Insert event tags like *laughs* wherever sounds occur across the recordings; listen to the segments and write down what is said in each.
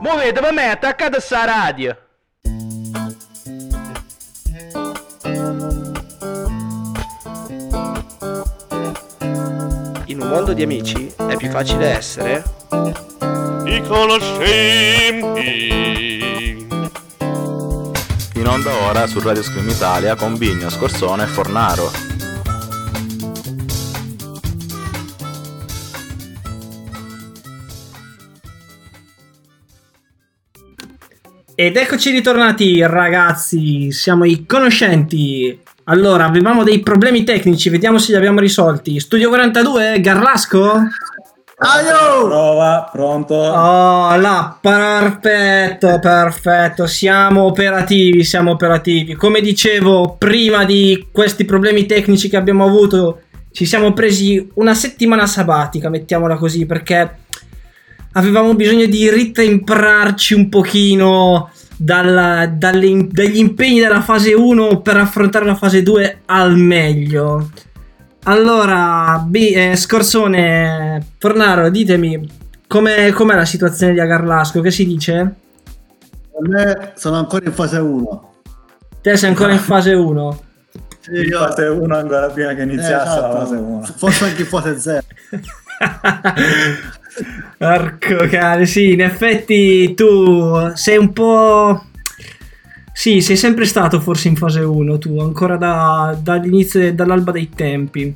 Muovete per me, attaccate sta radio. In un mondo di amici è più facile essere i conoscenti. In onda ora su Radio Scream Italia con Bigno, Scorsone e Fornaro. Ed eccoci ritornati ragazzi, siamo i conoscenti. Allora, avevamo dei problemi tecnici, vediamo se li abbiamo risolti. Studio 42, Garlasco? Aio! Prova, pronto? Oh, là, perfetto, perfetto. Siamo operativi, siamo operativi. Come dicevo, prima di questi problemi tecnici che abbiamo avuto, ci siamo presi una settimana sabatica, mettiamola così, perché avevamo bisogno di ritemprarci un pochino dalla, dalle, dagli impegni della fase 1 per affrontare la fase 2 al meglio. Allora, B, eh, Scorsone, Fornaro, ditemi com'è, com'è la situazione di Agarlasco? Che si dice? Per me sono ancora in fase 1. Te sei ancora in fase 1? Sì, io... fase 1 ancora prima che iniziasse eh, esatto. la fase 1. Forse anche in fase 0. *laughs* Porco cane, sì, in effetti tu sei un po'... Sì, sei sempre stato forse in fase 1 tu, ancora da, dall'inizio, dall'alba dei tempi.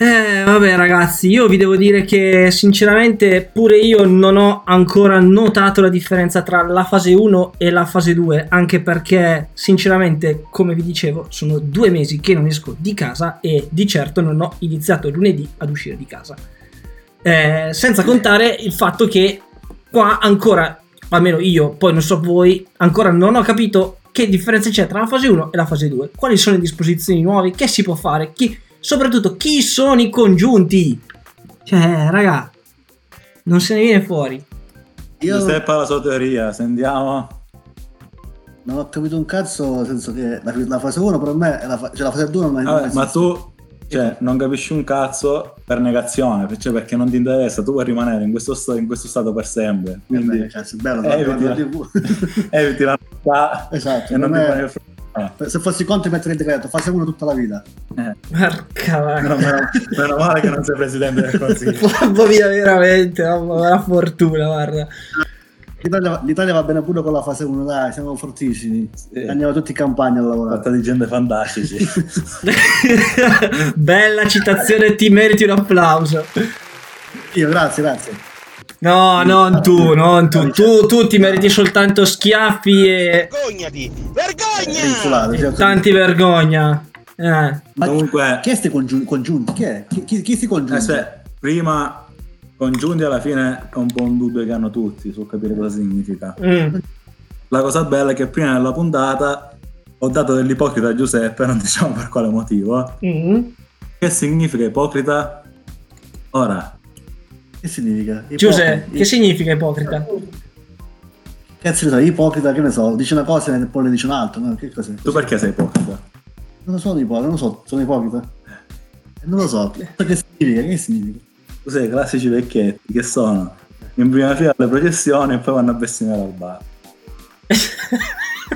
Eh, vabbè ragazzi, io vi devo dire che sinceramente pure io non ho ancora notato la differenza tra la fase 1 e la fase 2, anche perché sinceramente, come vi dicevo, sono due mesi che non esco di casa e di certo non ho iniziato lunedì ad uscire di casa. Eh, senza contare il fatto che qua ancora, almeno io, poi non so voi, ancora non ho capito che differenza c'è tra la fase 1 e la fase 2. Quali sono le disposizioni nuove? Che si può fare? Chi, soprattutto chi sono i congiunti? Cioè, raga, non se ne viene fuori. Io... Ha la sua teoria, sentiamo. Non ho capito un cazzo, nel senso che la, la fase 1 per me è la, fa- cioè la fase 2 non è Vabbè, Ma tu cioè, non capisci un cazzo per negazione, cioè perché non ti interessa, tu vuoi rimanere in questo, sto, in questo stato per sempre. Eh Quindi, bene, cazzo, è bello, eviti, la, *laughs* eviti la novità esatto, e non ti fai eh. Se fossi contro mettere il decreto, fase uno tutta la vita. Eh. Porca meno, meno, meno, male che non sei presidente del *laughs* consiglio. Mamma mia, veramente, mamma, la fortuna, guarda. L'Italia, L'Italia, va bene pure con la fase 1, dai, siamo fortissimi. Sì. Andiamo tutti in campagna a lavorare. Fatta di gente fantastici. *laughs* Bella citazione, ti meriti un applauso. Io, grazie, grazie. No, non tu, non tu. Tu, tu ti meriti soltanto schiaffi e. Vergognati! Vergogna! E tanti vergogna. Eh. Ma Comunque, chi è questi congiunti? Chi è? Chi, chi, chi si congiunge? Aspetta, prima congiunti alla fine è un po' un dubbio che hanno tutti su capire cosa significa. Mm. La cosa bella è che prima nella puntata ho dato dell'ipocrita a Giuseppe, non diciamo per quale motivo. Mm. Che significa ipocrita? Ora, che significa? Giuseppe, che significa ipocrita? Cazzo ne so, ipocrita, che ne so, dice una cosa e poi ne dice un'altra, no? Che cos'è? Tu perché sei ipocrita? Non lo so, ipocrita, non lo so, sono ipocrita. Non lo so, che significa? Che significa? I classici vecchietti che sono in prima fila alle processioni e poi vanno a bestemmiare al bar.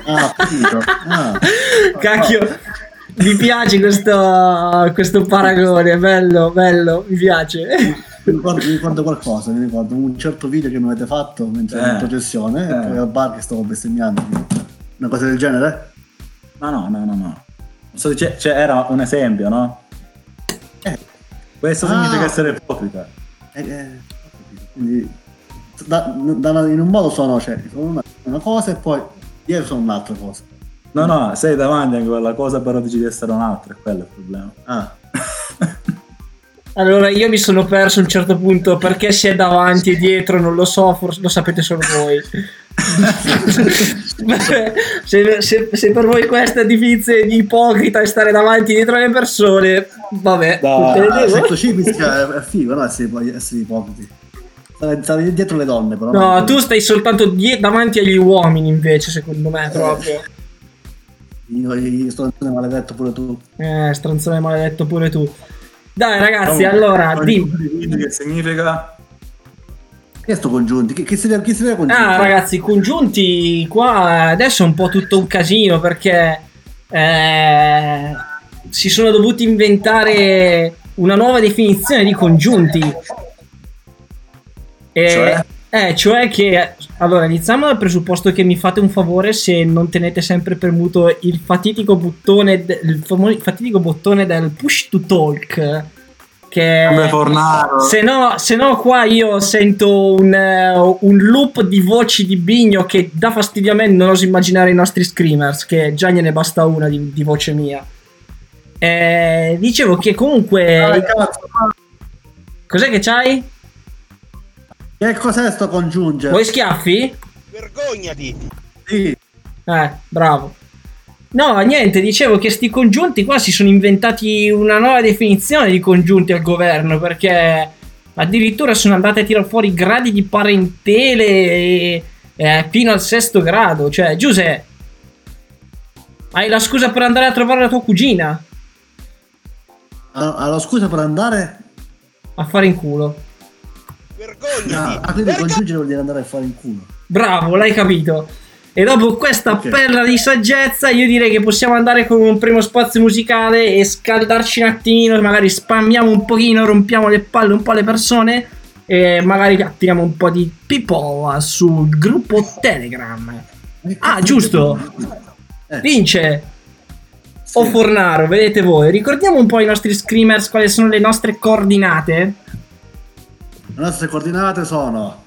ah, capito. Ah. Cacchio, mi piace questo, questo paragone, bello, bello, mi piace mi ricordo, mi ricordo, qualcosa, mi ricordo un certo video che mi avete fatto mentre ero in processione, eh. poi al bar che stavo bestemmiando. Una cosa del genere? No, no, no, no, no. So, c'è, c'è, era un esempio, no? Questo ah. significa essere ipocrita. Eh, eh, quindi da, da, in un modo sono, cioè, sono una, una cosa e poi dietro sono un'altra cosa. No, no, sei davanti a quella cosa, però dici di essere un'altra, è quello il problema. Ah. *laughs* Allora io mi sono perso a un certo punto perché si è davanti e dietro, non lo so, forse lo sapete solo voi. *laughs* se, se, se, per voi questa è difficile di ipocrita e stare davanti dietro alle persone, vabbè. No, sotto civica è figo, no? Essere, essere ipocriti. Stare dietro le donne, però. No, tu stai soltanto die- davanti agli uomini, invece, secondo me, proprio. Io, io stronzone maledetto pure tu. Eh, stronzone maledetto pure tu. Dai ragazzi, no, allora... Di... Che significa? Che è sto congiunti? Che, che si vede, chi si vede congiunti? Ah, ragazzi, congiunti qua adesso è un po' tutto un casino perché eh, si sono dovuti inventare una nuova definizione di congiunti. E, cioè? Eh, cioè che allora iniziamo dal presupposto che mi fate un favore se non tenete sempre premuto il fatidico bottone, il fatidico bottone del push to talk che se no, se no qua io sento un, uh, un, loop di voci di Bigno che dà fastidio a me non oso immaginare i nostri screamers che già gliene basta una di, di voce mia eh, dicevo che comunque ah, cos'è che c'hai? che cos'è sto congiungere? vuoi schiaffi? vergognati sì eh bravo No, niente, dicevo che sti congiunti qua si sono inventati una nuova definizione di congiunti al governo perché addirittura sono andate a tirare fuori gradi di parentele e, e, fino al sesto grado. Cioè, Giuseppe, hai la scusa per andare a trovare la tua cugina? Ha la scusa per andare? A fare in culo. Vergogna! Ah, quindi congiungere vuol dire andare a fare in culo. Bravo, l'hai capito. E dopo questa okay. perla di saggezza, io direi che possiamo andare con un primo spazio musicale e scaldarci un attimino. Magari spammiamo un pochino, rompiamo le palle un po' alle persone. E magari attiriamo un po' di people sul gruppo Telegram. Ah, giusto! Eh. Vince! O Fornaro, vedete voi. Ricordiamo un po' ai nostri screamers quali sono le nostre coordinate. Le nostre coordinate sono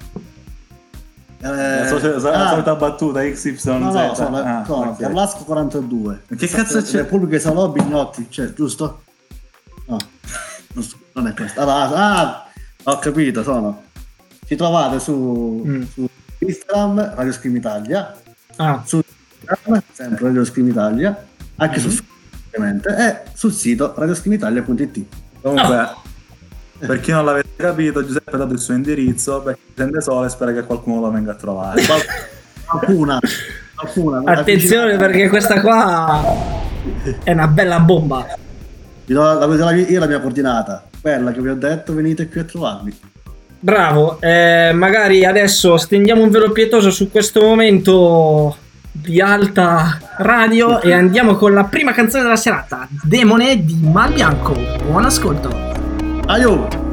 eh, la, solita, ah, solita battuta XYZ. No, no, sono, ah, no, okay. Carlasco 42. Che cazzo c'è? Repubblica Salò Bignotti, cioè, giusto? No, non è questo. Allora, ah, ho capito, sono. Ci trovate su, mm. su Instagram, Radio Scream Italia, ah. su Instagram, sempre Radio Scream Italia, anche mm-hmm. su Facebook, e sul sito radioscreamitalia.it. Comunque, oh. Per chi non l'avesse capito, Giuseppe ha dato il suo indirizzo perché prende sole e spera che qualcuno lo venga a trovare. *laughs* Qualcuna. Qualcuna. Attenzione perché questa qua è una bella bomba. Io la, la, io la mia coordinata, quella che vi ho detto, venite qui a trovarmi. Bravo, eh, magari adesso stendiamo un velo pietoso su questo momento di alta radio e andiamo con la prima canzone della serata, Demone di Malbianco. Buon ascolto. Valeu!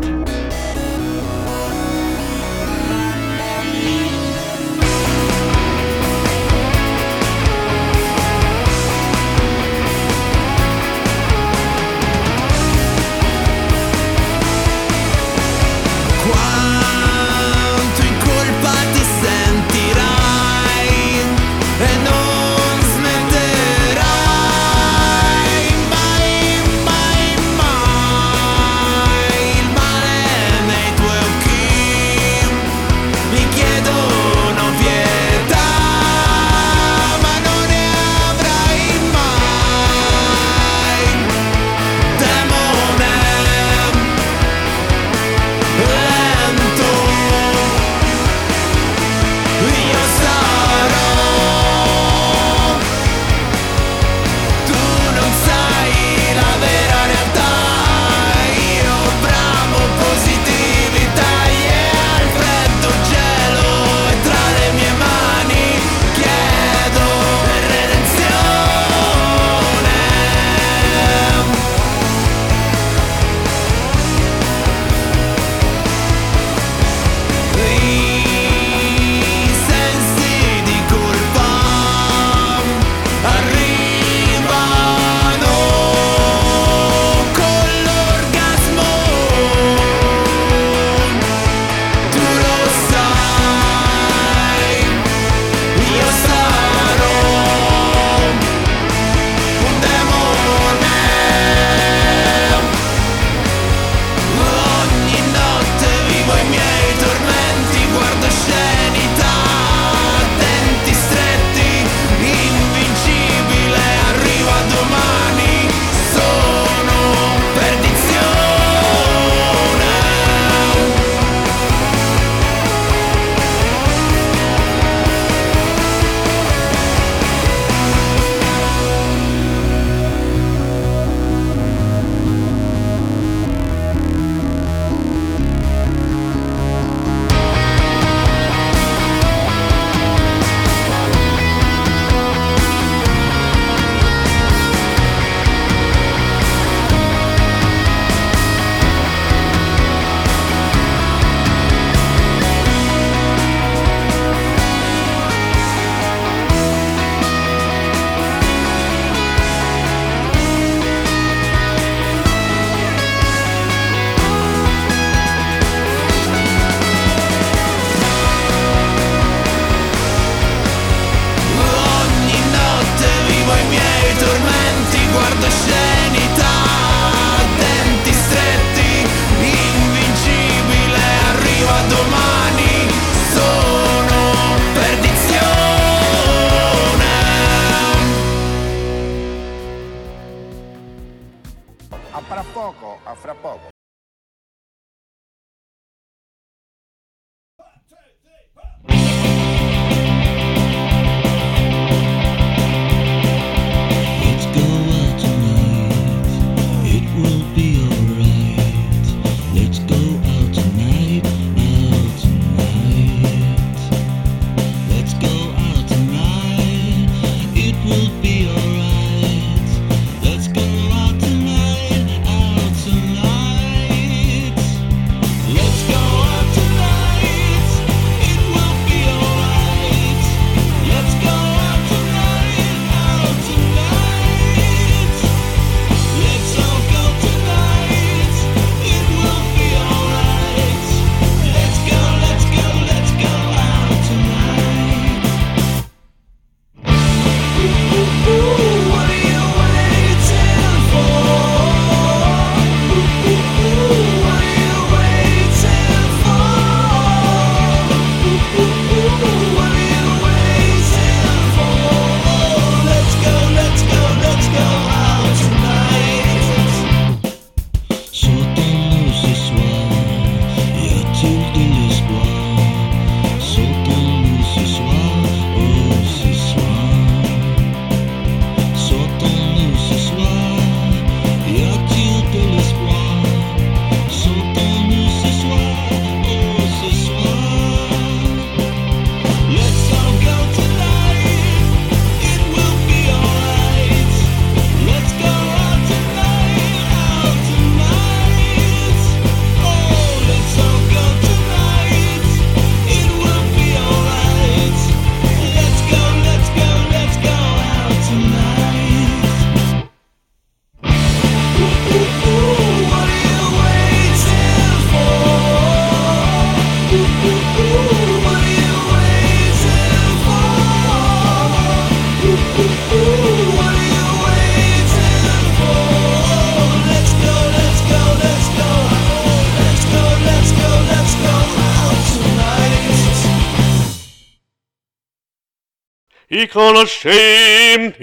Conoscenti.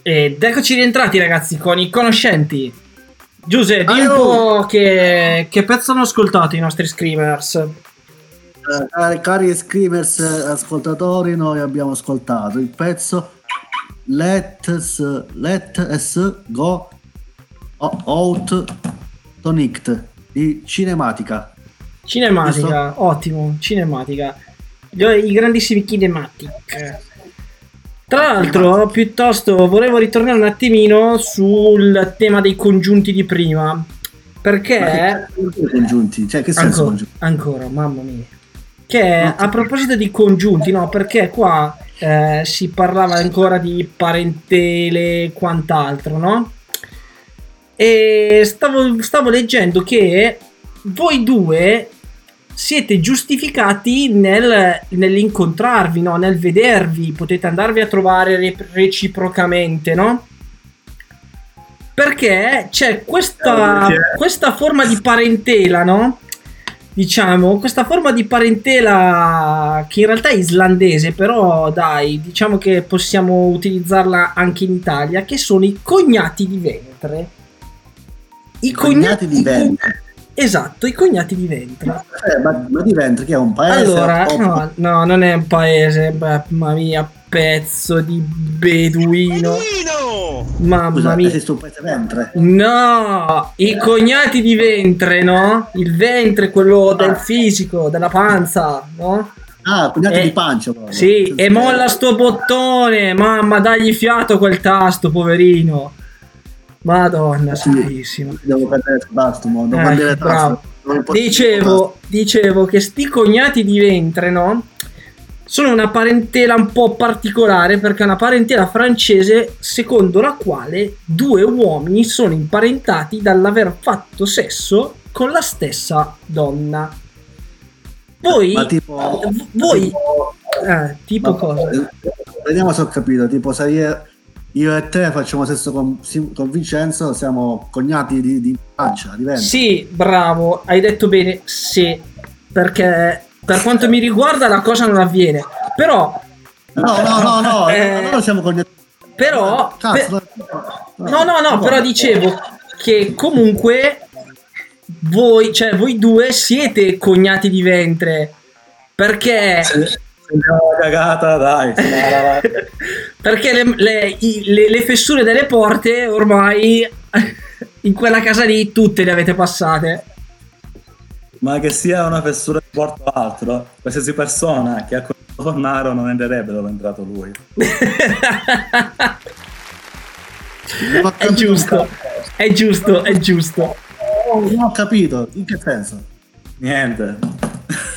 Ed eccoci rientrati ragazzi con i conoscenti. Giuseppe, di un po' che, che pezzo hanno ascoltato i nostri screamers? Eh, cari- cari screamers ascoltatori, noi abbiamo ascoltato il pezzo Let's, let us Go Out Tonight di Cinematica. Cinematica, ottimo, cinematica. I grandissimi kinematic. Tra l'altro, piuttosto volevo ritornare un attimino sul tema dei congiunti di prima. Perché congiunti, cioè che senso ancora, congiunti? ancora, mamma mia. Che a proposito di congiunti, no, perché qua eh, si parlava ancora di parentele e quant'altro, no? E stavo, stavo leggendo che voi due siete giustificati nel, nell'incontrarvi, no? nel vedervi, potete andarvi a trovare re- reciprocamente, no? Perché c'è questa, questa forma di parentela, no? Diciamo, questa forma di parentela che in realtà è islandese, però dai, diciamo che possiamo utilizzarla anche in Italia, che sono i cognati di ventre. I Cognati di ventre. Esatto, i cognati di ventre. Eh, ma, ma di ventre che è un paese? Allora, o- no, no, non è un paese, mamma mia, pezzo di beduino. Beduino! Mamma Scusa, mia. un paese ventre? No, i cognati di ventre, no? Il ventre, quello del fisico, della panza, no? Ah, cognati Eh, di pancia. proprio. Sì, e molla sto bottone, mamma, dagli fiato quel tasto, poverino. Madonna, Sì. santissima. Devo prendere il tasto, mo, devo Eh, prendere il tasto. Dicevo, dicevo che sti cognati di ventre, no? Sono una parentela un po' particolare perché è una parentela francese secondo la quale due uomini sono imparentati dall'aver fatto sesso con la stessa donna. Voi, Ma tipo... voi, tipo- eh, tipo cosa? Vediamo se ho capito, tipo se io, e te facciamo sesso con, con Vincenzo, siamo cognati di, di pancia, di ventre. Sì, bravo, hai detto bene, sì, perché per quanto mi riguarda la cosa non avviene. Però No, no, no, no, *laughs* Eh, allora siamo cognati. Però, Cazzo, per- No, no, no, però dicevo che comunque voi, cioè voi due siete cognati di ventre. Perché Sentiamo la cagata, dai. *laughs* perché le, le- i- le- le fessure delle porte ormai *laughs* in quella casa lì tutte le avete passate. Ma che sia una fessura di porto o altro, qualsiasi persona che ha conosciuto Fornaro non entrerebbe dove è entrato lui. È giusto, è giusto, è giusto. Oh, non ho capito. In che senso? Niente.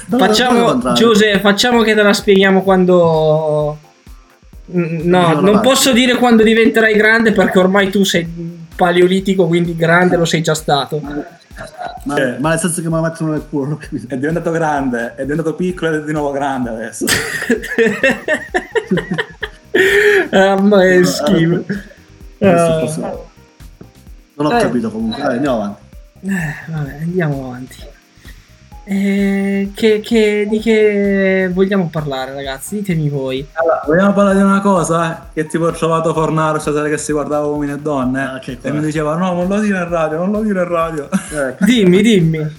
Dove- Facciamo? Giuse, facciamo che te la spieghiamo quando... Mm, No, Andiamo non avanti. posso dire quando diventerai grande perché ormai tu sei paleolitico, quindi grande lo sei già stato. Ma, Cioè- ma nel senso che me la mettono nel culo, non. È diventato grande, è diventato piccolo ed è di nuovo grande adesso. *laughs* ah, ma è schifo. Ah. Non ho Eh. capito comunque. Dai, andiamo avanti. Eh, vabbè, andiamo avanti. Eh, che, che- di che vogliamo parlare, ragazzi? Ditemi voi. Allora, vogliamo parlare di una cosa? Che tipo ho trovato Fornaro stasera che si guardava uomini e donne Ah, che e cosa? mi diceva no, non lo dire in radio, non lo dire in radio. Ecco. Dimmi, dimmi.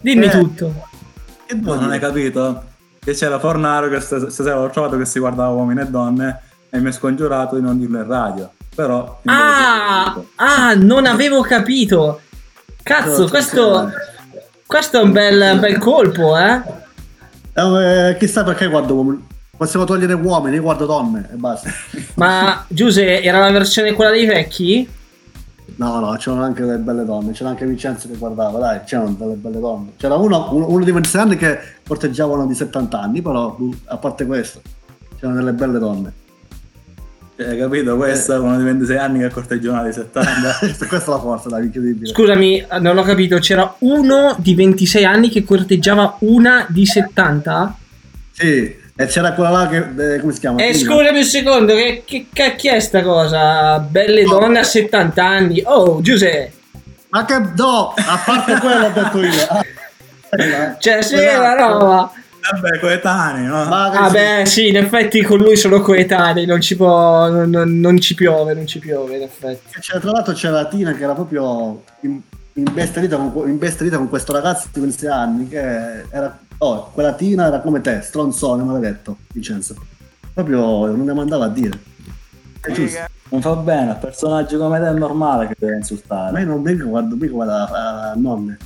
Dimmi Eh. tutto. Che Ma vuol non hai capito? Che c'era Fornaro che stas- stasera ho trovato che si guardava uomini e donne e mi ha scongiurato di non dirlo in radio. Però... Ah, ah, non avevo capito. Cazzo, questo, questo è un bel, bel colpo, eh? Eh, chissà perché guardo uomini. Possiamo togliere uomini, io guardo donne e basta. *laughs* Ma Giuse, era la versione quella dei vecchi? No, no, c'erano anche delle belle donne. C'era anche Vincenzo che guardava, dai, c'erano delle belle donne. C'era uno, uno, uno di 26 anni che corteggiavano di 70 anni, però boh, a parte questo, c'erano delle belle donne. Cioè, hai capito? *laughs* Questa è uno di 26 anni che corteggia una di 70. Questa è la forza, dai, incredibile. Scusami, non ho capito, c'era uno di 26 anni che corteggiava una di 70? Sì, e c'era quella là che, eh, come si chiama? Eh, scusami un secondo, che, che cacchio è sta cosa? Belle donne a 70 anni. Oh, Giuse, Ma che no, a parte quello ho detto io. *laughs* Eh, cioè, sì, esatto. la roba. Vabbè, coetanei, no? Ma che Ah sì. beh, sì, in effetti con lui sono coetanei, non ci può, non, non- non ci piove, non ci piove, in effetti. C'era, tra l'altro c'era Tina che era proprio in- imbestialita con, imbestialita con questo ragazzo di 26 anni che era... Oh, quella Tina era come te, stronzone, maledetto, Vincenzo. Proprio non ne mandava a dire. È giusto. Non fa bene, a personaggi come te è normale che deve Ma insultare. io non mica guardo, mica vado a, a nonne.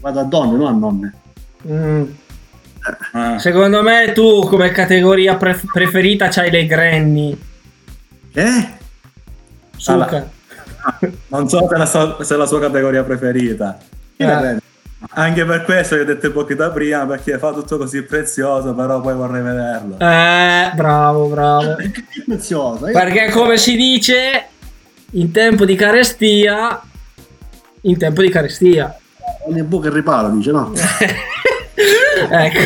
Vado a donne, non a nonne. Mm. Eh. Secondo me tu come categoria pre- preferita c'hai le granny. Eh? Allora. Non so se è la, sua, se la sua categoria preferita. Eh. Anche per questo che ho detto pochi da prima, perché fa tutto così prezioso, però poi vorrei vederlo. Eh, bravo, bravo. *laughs* Che preziosa. Io- Perché come si dice, in tempo di carestia, in tempo di carestia. Ogni buco è riparo, dice no? *laughs* ecco.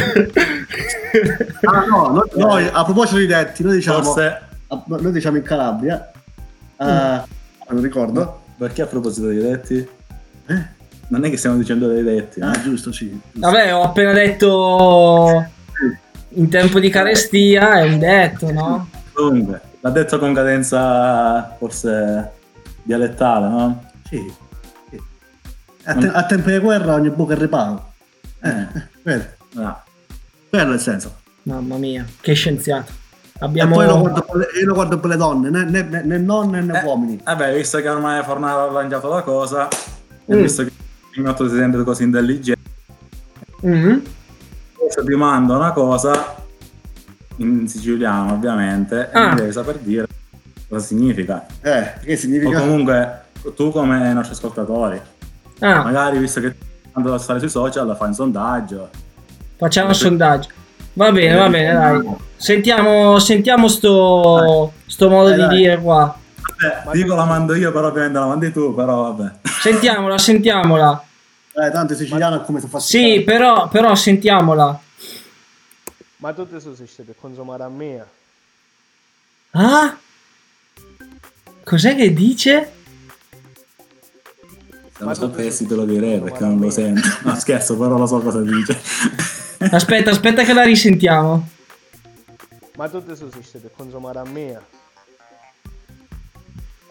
Ah no, noi, noi, a proposito di detti, noi diciamo, Forse, a- noi diciamo in Calabria, eh, non ricordo, perché a proposito dei detti? eh? Non è che stiamo dicendo dei detti, Ah, eh? giusto, sì. giusto. Vabbè, ho appena detto in tempo di carestia, è un detto, no? Comunque, l'ha detto con cadenza forse dialettale, no? Sì. sì. A, te- a tempo di guerra ogni buco è riparo. Eh, quello, Ah. quello è il senso. Mamma mia, che scienziato. E Abbiamo... poi lo guardo per le, io lo guardo per le donne, né, né, né- né nonne né Eh, uomini. Vabbè, visto che ormai Fornaro ha lanciato la cosa, e Mm. visto che il mio si sente così intelligente, Mhm. adesso ti mando una cosa in siciliano, ovviamente, e Ah. mi devi saper dire cosa significa. Eh, che O significa? comunque, tu come i nostri ascoltatori, Ah, magari visto che quando a stare sui social fai un sondaggio. Facciamo un sondaggio. Va bene, va bene, dai. Sentiamo, sentiamo sto, sto modo Dai, di dai. dire qua. Vabbè, dico la mando io, però ovviamente la mandi tu, però vabbè. Sentiamola, sentiamola. Eh, tanto il siciliano è come se fosse... Sì, però, però sentiamola. Ma tutte su si per consumare a me. Ah? Cos'è che dice? Se lo sapessi te lo direi perché non lo sento. No, scherzo, però lo so cosa dice. *laughs* Aspetta, aspetta che la risentiamo. Ma tutte su si per consumare a me.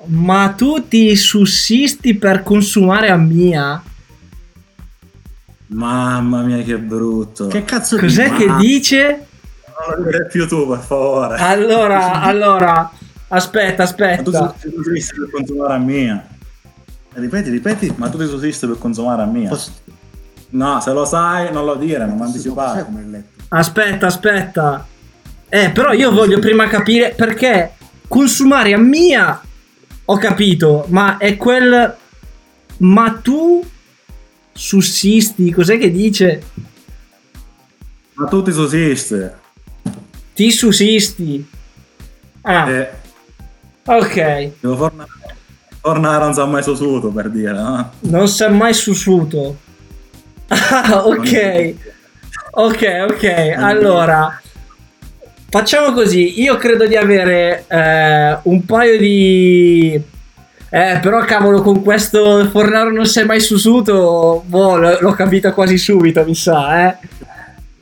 Ma tu ti sussisti per consumare a mia? Mamma mia, che brutto. Che cazzo Cos'è che Ma- dice? Non lo dire più tu, per favore. Allora, allora, aspetta, Ma tu aspetta. ti sussisti per consumare a mia. Ripeti, ripeti. Ma tu ti sussisti per consumare a mia. Posso- No, se lo sai, non lo dire, non anticipare. come letto? Aspetta, aspetta. Eh, però io voglio prima capire perché consumare a mia ho capito, ma è quel ma tu sussisti, cos'è che dice? Ma tu ti sussisti. Ti sussisti. Ah, Eh, ok. devo fornare. Fornare non sa mai susuto, per dire, no? Non si è mai sussuto. Ah, ok. Ok, ok. Allora, facciamo così. Io credo di avere eh, un paio di... Eh, però cavolo, con questo Fornaro non è mai sussuto. Boh, l- l'ho capito quasi subito, mi sa, eh.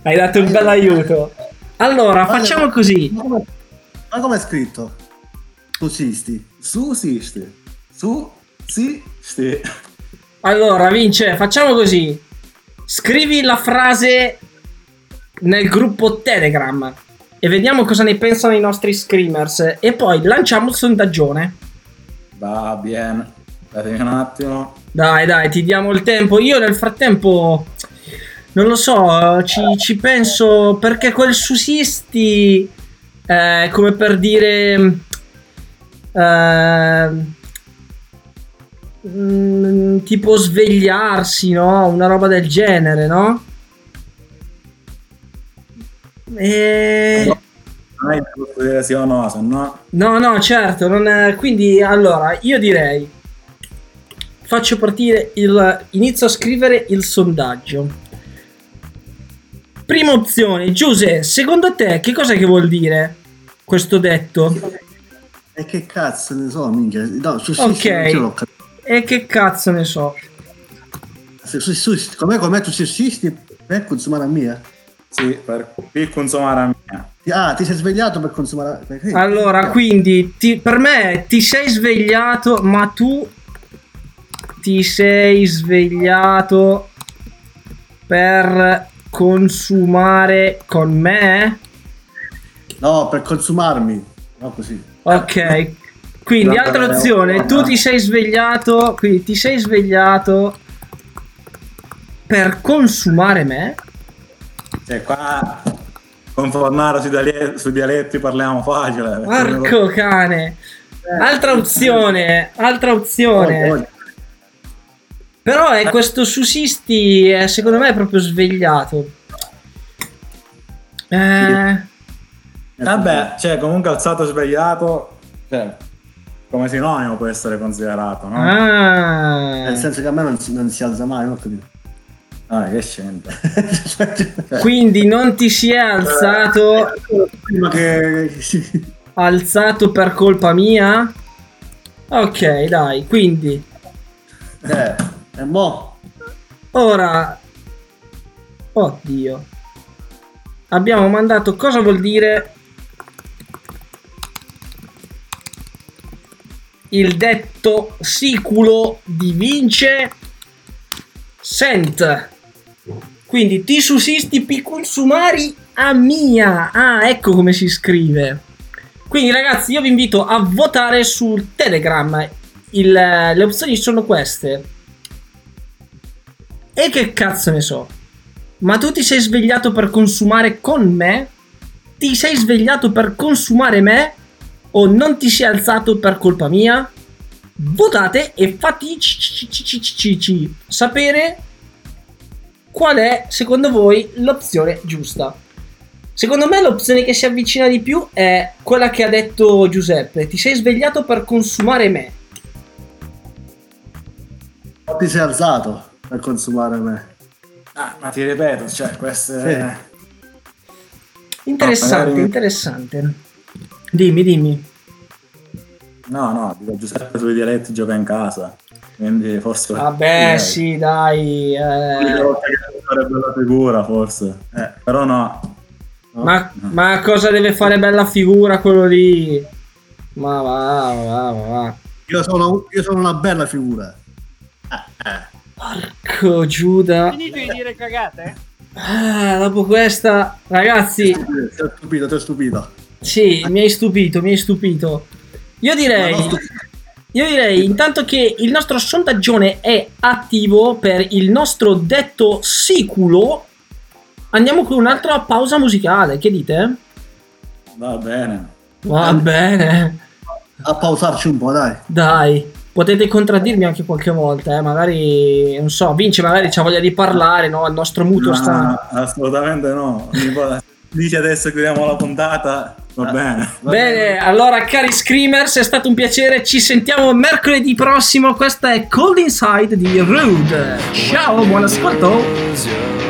Hai dato un bel aiuto. Allora, facciamo così. Ma come, è scritto? Sussisti. Susisti. Su, si, sti. Allora, Vince, facciamo così. Scrivi la frase nel gruppo Telegram e vediamo cosa ne pensano i nostri screamers e poi lanciamo il sondaggione. Va bene. Datemi un attimo. Dai, dai, ti diamo il tempo. Io nel frattempo non lo so, ci, ci penso perché quel sussisti è come per dire eh, mm, tipo svegliarsi, no? Una roba del genere, no? E... No, no. No, no, certo, non è- quindi allora io direi faccio partire il inizio a scrivere il sondaggio. Prima opzione, Giuse, secondo te che cosa che vuol dire questo detto? E che cazzo ne so, minchia. No, Ok. non ce l'ho capito. E che cazzo ne so? Su- Com'è, com'è tu sussisti per consumare a mia? Sì, per, per consumare a mia. Ah, ti sei svegliato per consumare a perché? Allora, quindi ti- per me ti sei svegliato, ma tu ti sei svegliato per consumare con me? No, per consumarmi. No, così. Ok, quindi altra eh, opzione, tu ti sei svegliato, quindi ti sei svegliato per consumare me? Cioè, qua con Fornaro sui, dialetti, sui dialetti parliamo facile. Porco cane! Altra opzione, altra opzione. Però è questo sussisti, eh, secondo me è proprio svegliato. Eh, Vabbè, cioè, comunque alzato svegliato, cioè, come sinonimo può essere considerato, no? ah, Nel senso che a me non si, non si alza mai, non capito. Ah, che scende. *laughs* quindi non ti si è alzato, Prima che... alzato per colpa mia? Ok, dai, quindi Eh, e mo? ora... Oddio. Abbiamo mandato cosa vuol dire il detto siculo di Vince Sent. Quindi ti sussisti pi consumari a mia. Ah, ecco come si scrive. Quindi ragazzi, io vi invito a votare sul Telegram. Il- le opzioni sono queste. E che cazzo ne so? Ma tu ti sei svegliato per consumare con me? Ti sei svegliato per consumare me? O non ti sei alzato per colpa mia? Votate e fateci sapere qual è secondo voi l'opzione giusta. Secondo me l'opzione che si avvicina di più è quella che ha detto Giuseppe. Ti sei svegliato per consumare me. O ti sei alzato per consumare me. Ah, ma ti ripeto, cioè, queste... Sì. Interessante, magari- interessante. Dimmi, dimmi. No, no, dico Giuseppe sui dialetti gioca in casa, quindi forse... Vabbè, Eh, sì, dai. l'unica eh, volta che farebbe la figura, forse. Eh, però no. ma, ma cosa deve fare bella figura quello lì? Ma va, va, va, va. Io sono, io sono una bella figura. Porco Giuda. Finito di dire cagate? Ah, dopo questa, ragazzi, Ti ho stupito, ti ho stupito. Sì, mi hai stupito, mi hai stupito. Io direi, no, io direi intanto che il nostro sondaggione è attivo per il nostro detto siculo. Andiamo con un'altra pausa musicale, che dite? Va bene. Va bene, A pausarci un po', dai. dai. Potete contraddirmi anche qualche volta, eh? magari, non so, Vince magari c'ha voglia di parlare, no? Il nostro mutuo No, sta... assolutamente no. Dici adesso chiudiamo la puntata, va bene. Bene, allora cari screamers, è stato un piacere, ci sentiamo mercoledì prossimo, questa è Cold Inside di Rude. Ciao, buon ascolto.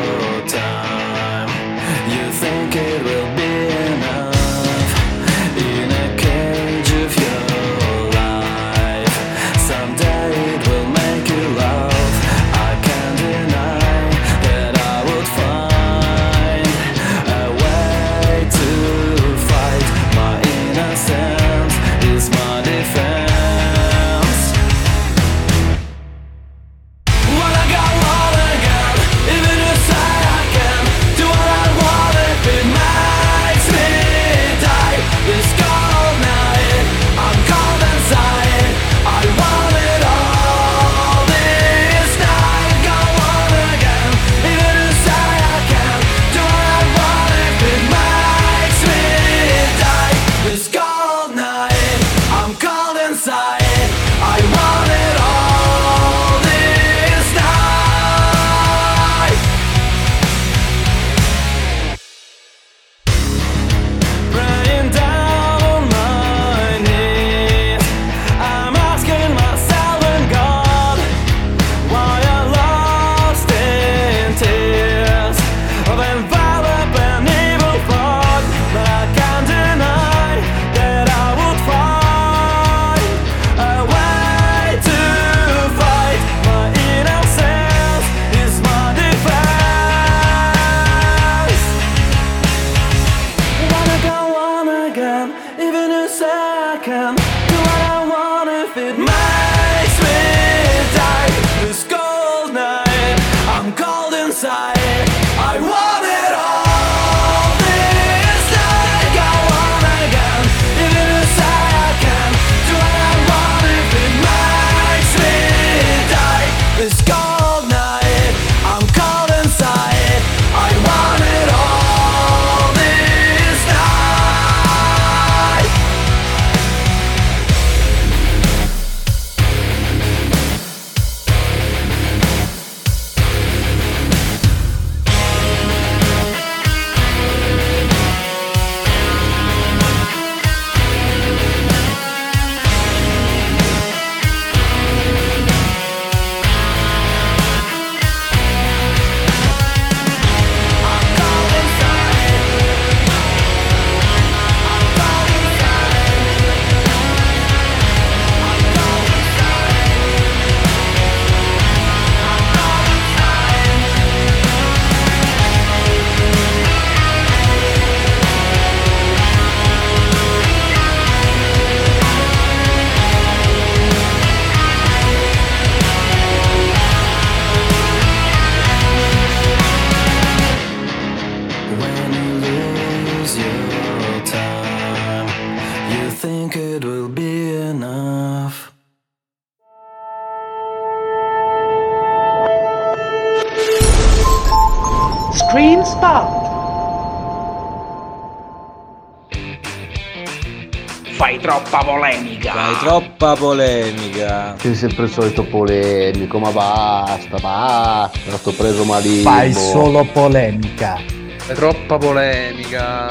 Fai troppa polemica. Fai troppa polemica. Sei sempre il solito polemico, ma basta, basta, sto preso malissimo. Fai solo polemica. Fai troppa polemica.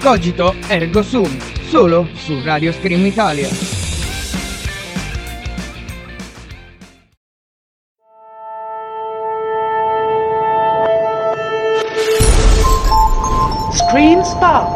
Cogito ergo sum, solo su Radio Scream Italia. Screen Spot.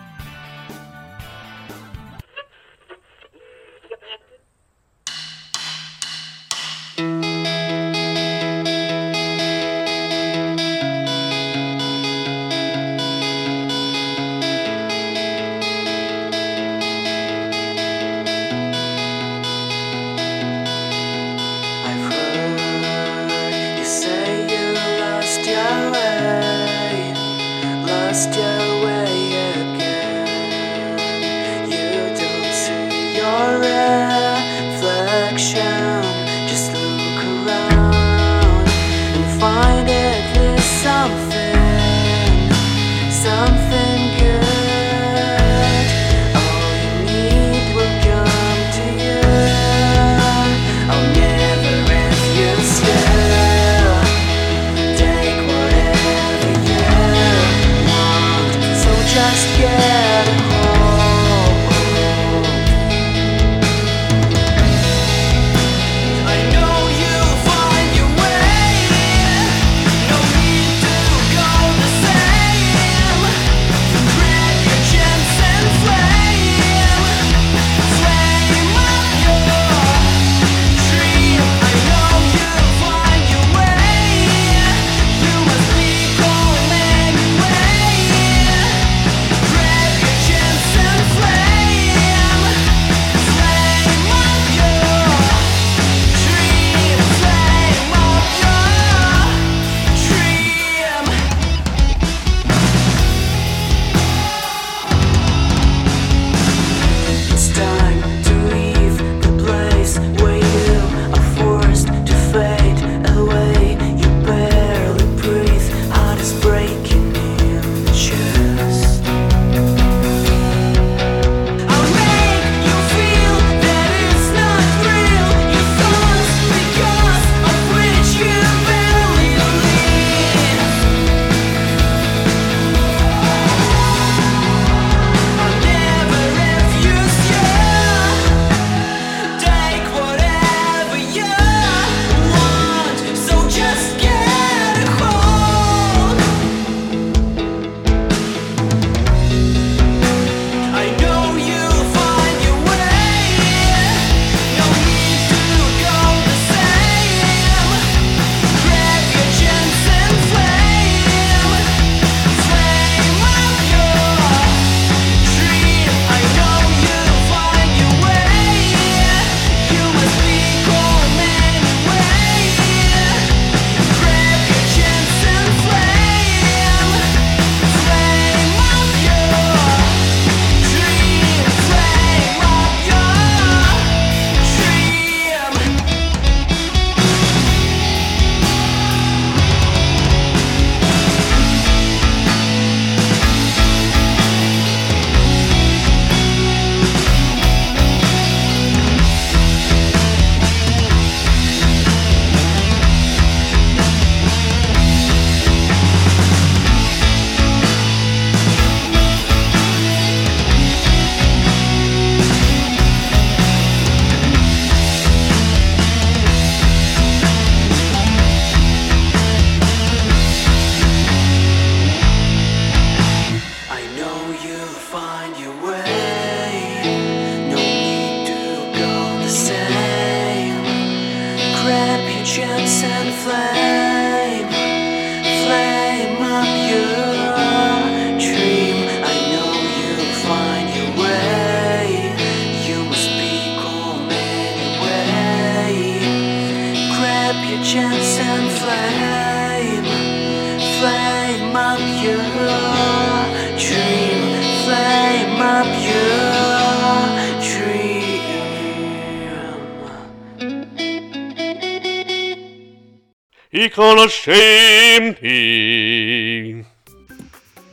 solo scempi.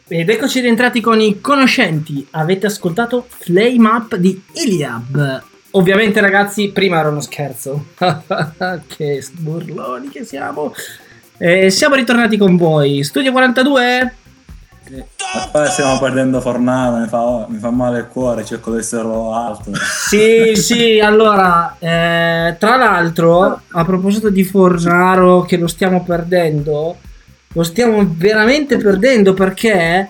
Ed eccoci rientrati con i conoscenti. Avete ascoltato Flame Up di Iliab. Ovviamente, ragazzi, prima era uno scherzo. *laughs* che burloni che siamo! Eh, siamo ritornati con voi. Studio 42? E poi stiamo perdendo Fornaro, mi fa, mi fa male il cuore, cerco di esserlo alto. Sì, sì, allora, eh, tra l'altro, a proposito di Fornaro che lo stiamo perdendo, lo stiamo veramente perdendo perché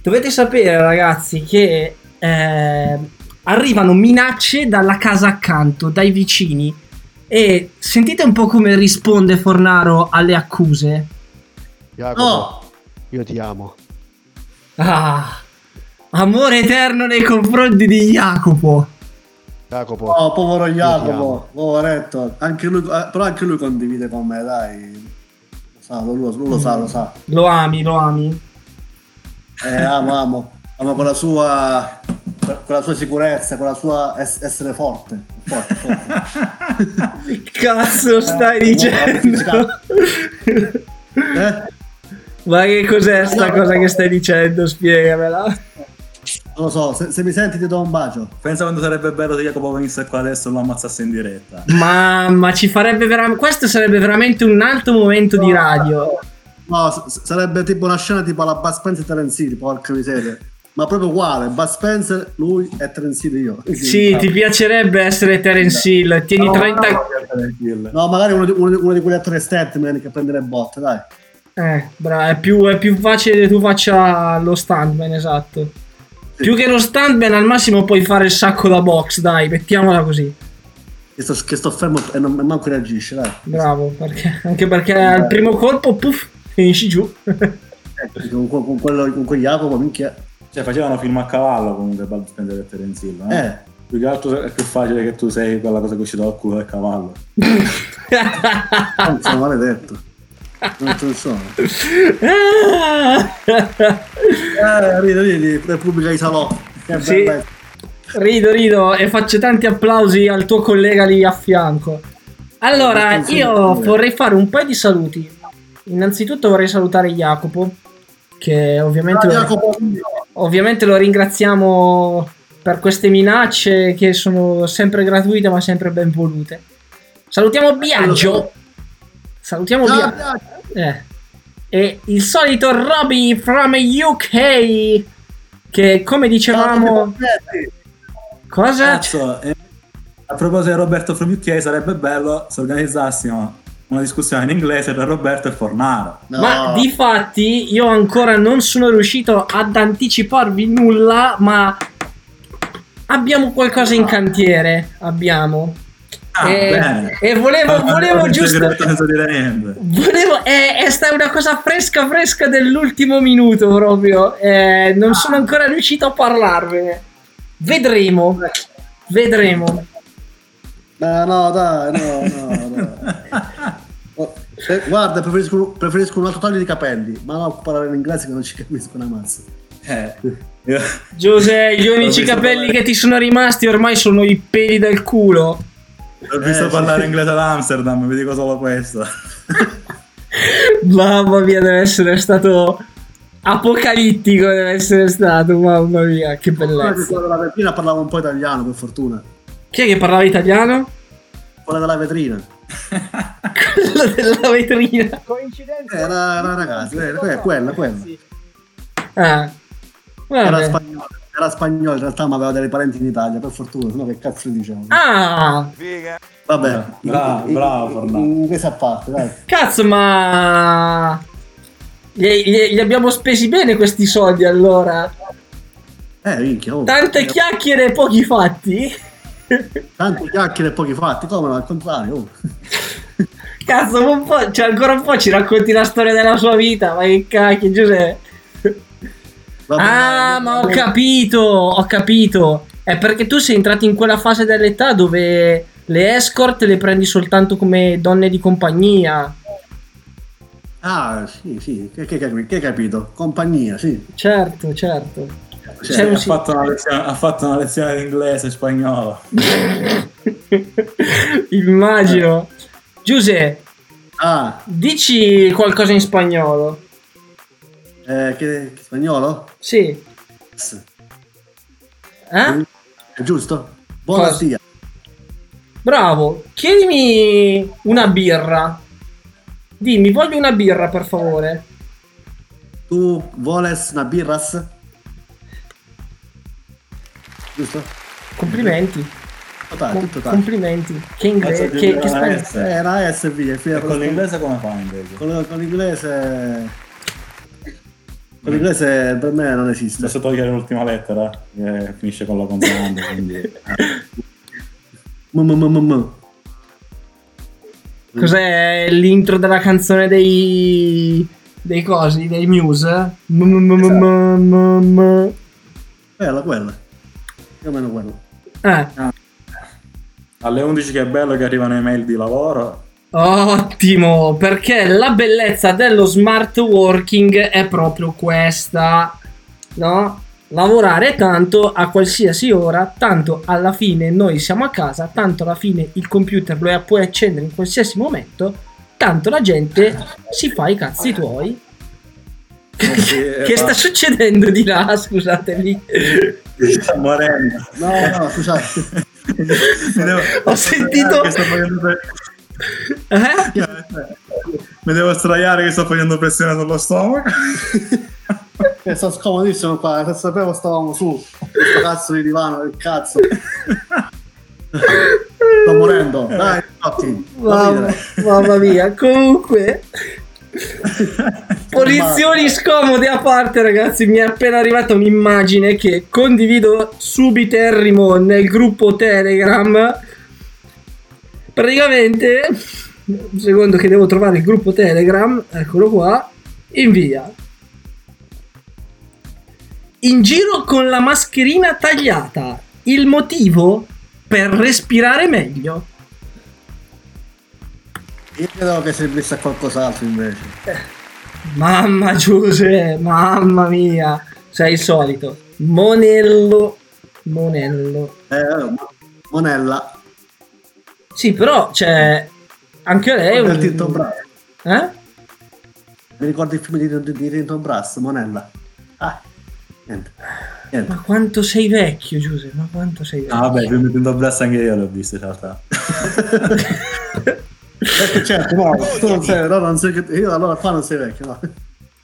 dovete sapere ragazzi che eh, arrivano minacce dalla casa accanto, dai vicini e sentite un po' come risponde Fornaro alle accuse. Jacopo, No, io ti amo. Ah, amore eterno nei confronti di Jacopo. Jacopo, no, povero. Jacopo, poveretto. Anche lui, eh, però anche lui condivide con me, dai. Lo sa, lo- lo sa, lo sa. Lo ami, lo ami. Eh, amo, amo. Amo con la sua, con la sua sicurezza, con la sua es- essere forte. Forte, forte. Che cazzo stai Eh, dicendo? Eh? Ma che cos'è sta cosa che stai dicendo? Spiegamela. Non lo so, se, se mi senti ti do un bacio. Pensa quando sarebbe bello se Jacopo venisse qua adesso e lo ammazzasse in diretta. Ma, ma ci farebbe veramente. Questo sarebbe veramente un alto momento di radio. No, s- sarebbe tipo una scena tipo la Bud Spencer e Terence Hill, porca miseria. Ma proprio uguale, Bud Spencer, lui e Terence Hill io. Sì, ti piacerebbe essere Terence Hill. Tieni No, 30. No, magari uno di, uno di- uno di quegli attori statement che prende le botte, dai. Eh, bravo, è più, è più facile che tu faccia lo stuntman, esatto. Più che lo stuntman, al massimo puoi fare il sacco da box, dai, mettiamola così. Che sto, che sto fermo e non manco reagisce, dai. Bravo, perché- anche perché al primo colpo, puff, finisci giù. Con, con- con quello, con quel Jacopo, minchia. Cioè, facevano film a cavallo comunque Bud Spencer e Terence Hill, no? Eh. Più che altro è più facile che tu sei quella cosa che è uscita dal culo del cavallo. *laughs* Non sono maledetto. Non ce ne sono. *laughs* Eh, ridi, ridi, Repubblica di Salò. Sì. Rido, rido e faccio tanti applausi al tuo collega lì a fianco. Allora, io vorrei fare un paio di saluti. Innanzitutto vorrei salutare Jacopo, che ovviamente, Ah, Jacopo, ovviamente lo ringraziamo per queste minacce che sono sempre gratuite ma sempre ben volute. Salutiamo Biagio. Salutiamo Ciao, Biagio. Eh. E il solito Roby from UK che come dicevamo... Cosa? Cazzo, eh, a proposito di Roberto from UK, sarebbe bello se organizzassimo una discussione in inglese tra Roberto e Fornaro. Ma di fatti io ancora non sono riuscito ad anticiparvi nulla, ma abbiamo qualcosa in cantiere. Abbiamo. Ah, e, e volevo, volevo giusto. Volevo, è, è stata una cosa fresca fresca dell'ultimo minuto proprio. Eh, non sono ancora riuscito a parlarvene. Vedremo. Vedremo. No, no, dai, no, no, no. *laughs* Oh, eh, guarda, preferisco, preferisco un altro taglio di capelli, ma no, parlare in inglese che non ci capisco una mazza. Eh, Giuseppe, gli unici capelli che ti sono rimasti ormai sono i peli del culo. Ho visto Eh, parlare sì. inglese ad Amsterdam, vi dico solo questo. *laughs* Mamma mia, deve essere stato apocalittico. Deve essere stato, mamma mia, che Guarda che bellezza. quella della vetrina parlava un po' italiano, per fortuna. Chi è che parlava italiano? Quella della vetrina. *laughs* Quello della vetrina. Coincidenza? Eh, Era, era ragazzi, eh, que- quella, quella. Ah, Era vabbè. spagnolo, era spagnolo, in realtà ma aveva dei parenti in Italia, per fortuna, sennò che cazzo diciamo. Ah, Vabbè, Bravo, bravo, in- Fornato. Inglese a parte, dai. cazzo, ma. Gli, gli- gli abbiamo spesi bene questi soldi allora. Eh, minchia, oh. Tante chiacchiere e pochi fatti. Tante chiacchiere e pochi fatti, come al contrario. oh. Cazzo, un po', cioè ancora un po' ci racconti la storia della sua vita. Ma che cacchio, Giuseppe. Vabbè, Ah, ma ho capito, ho capito. È perché tu sei entrato in quella fase dell'età dove le escort le prendi soltanto come donne di compagnia. Ah, sì, sì, che, che, che, capito? Compagnia, sì. Certo, certo. Cioè, ha, sì- fatto una lezione, ha fatto una lezione di inglese e spagnolo. *laughs* Immagino. Giuseppe, Ah, dici qualcosa in spagnolo. Eh, che, che spagnolo? Sì. Eh? È giusto? Buona stia. Bravo. Chiedimi una birra. Dimmi, voglio una birra per favore. Tu voles una birras? Giusto? Complimenti. Totale, Com- tutto tale. complimenti. Che inglese, che, che la spagnolo. Eh, la S via. E con l'inglese come fa invece? Con, con l'inglese... L'inglese per me non esiste. Adesso togliere l'ultima lettera che finisce con la consonante, quindi... Cos'è l'intro della canzone dei. dei cosi, dei Muse? M- m- m- m- m- m- Quella, quella. Più o meno quella. Eh, Alle 11 che è bello che arrivano email di lavoro. Ottimo, perché la bellezza dello smart working è proprio questa, no? Lavorare tanto a qualsiasi ora, tanto alla fine noi siamo a casa, tanto alla fine il computer lo puoi accendere in qualsiasi momento, tanto la gente si fa i cazzi tuoi. *laughs* che sta succedendo di là, scusatemi? Sta morendo. No, no, scusate. Ho sentito- che Eh? Mi devo straiare che sto facendo pressione sullo stomaco. Eh, sto scomodissimo qua, se sapevo stavamo su. Questo cazzo di divano, il cazzo. Sto morendo. Dai, infatti. Mamma, mamma mia, comunque. *laughs* Posizioni scomode a parte, ragazzi. Mi è appena arrivata un'immagine che condivido subiterrimo nel gruppo Telegram. Praticamente, secondo che devo trovare il gruppo Telegram, eccolo qua. Invia. In giro con la mascherina tagliata. Il motivo? Per respirare meglio. Io credevo che servisse a qualcos'altro invece. Mamma Giuse, mamma mia, sei il solito. Monello, Monello. Eh, Monella. Sì, però, cioè, anche lei un... Tinto Brass. Eh? Mi ricordi il film di, di, di Tinto Brass, Monella? Ah, niente. niente. Ma quanto sei vecchio, Giuse, ma quanto sei vecchio. Ah, vabbè, il film di Tinto Brass anche io l'ho visto in realtà. *laughs* Eh, certo, no, tu non sei, no, non sei, io allora qua non sei vecchio, no.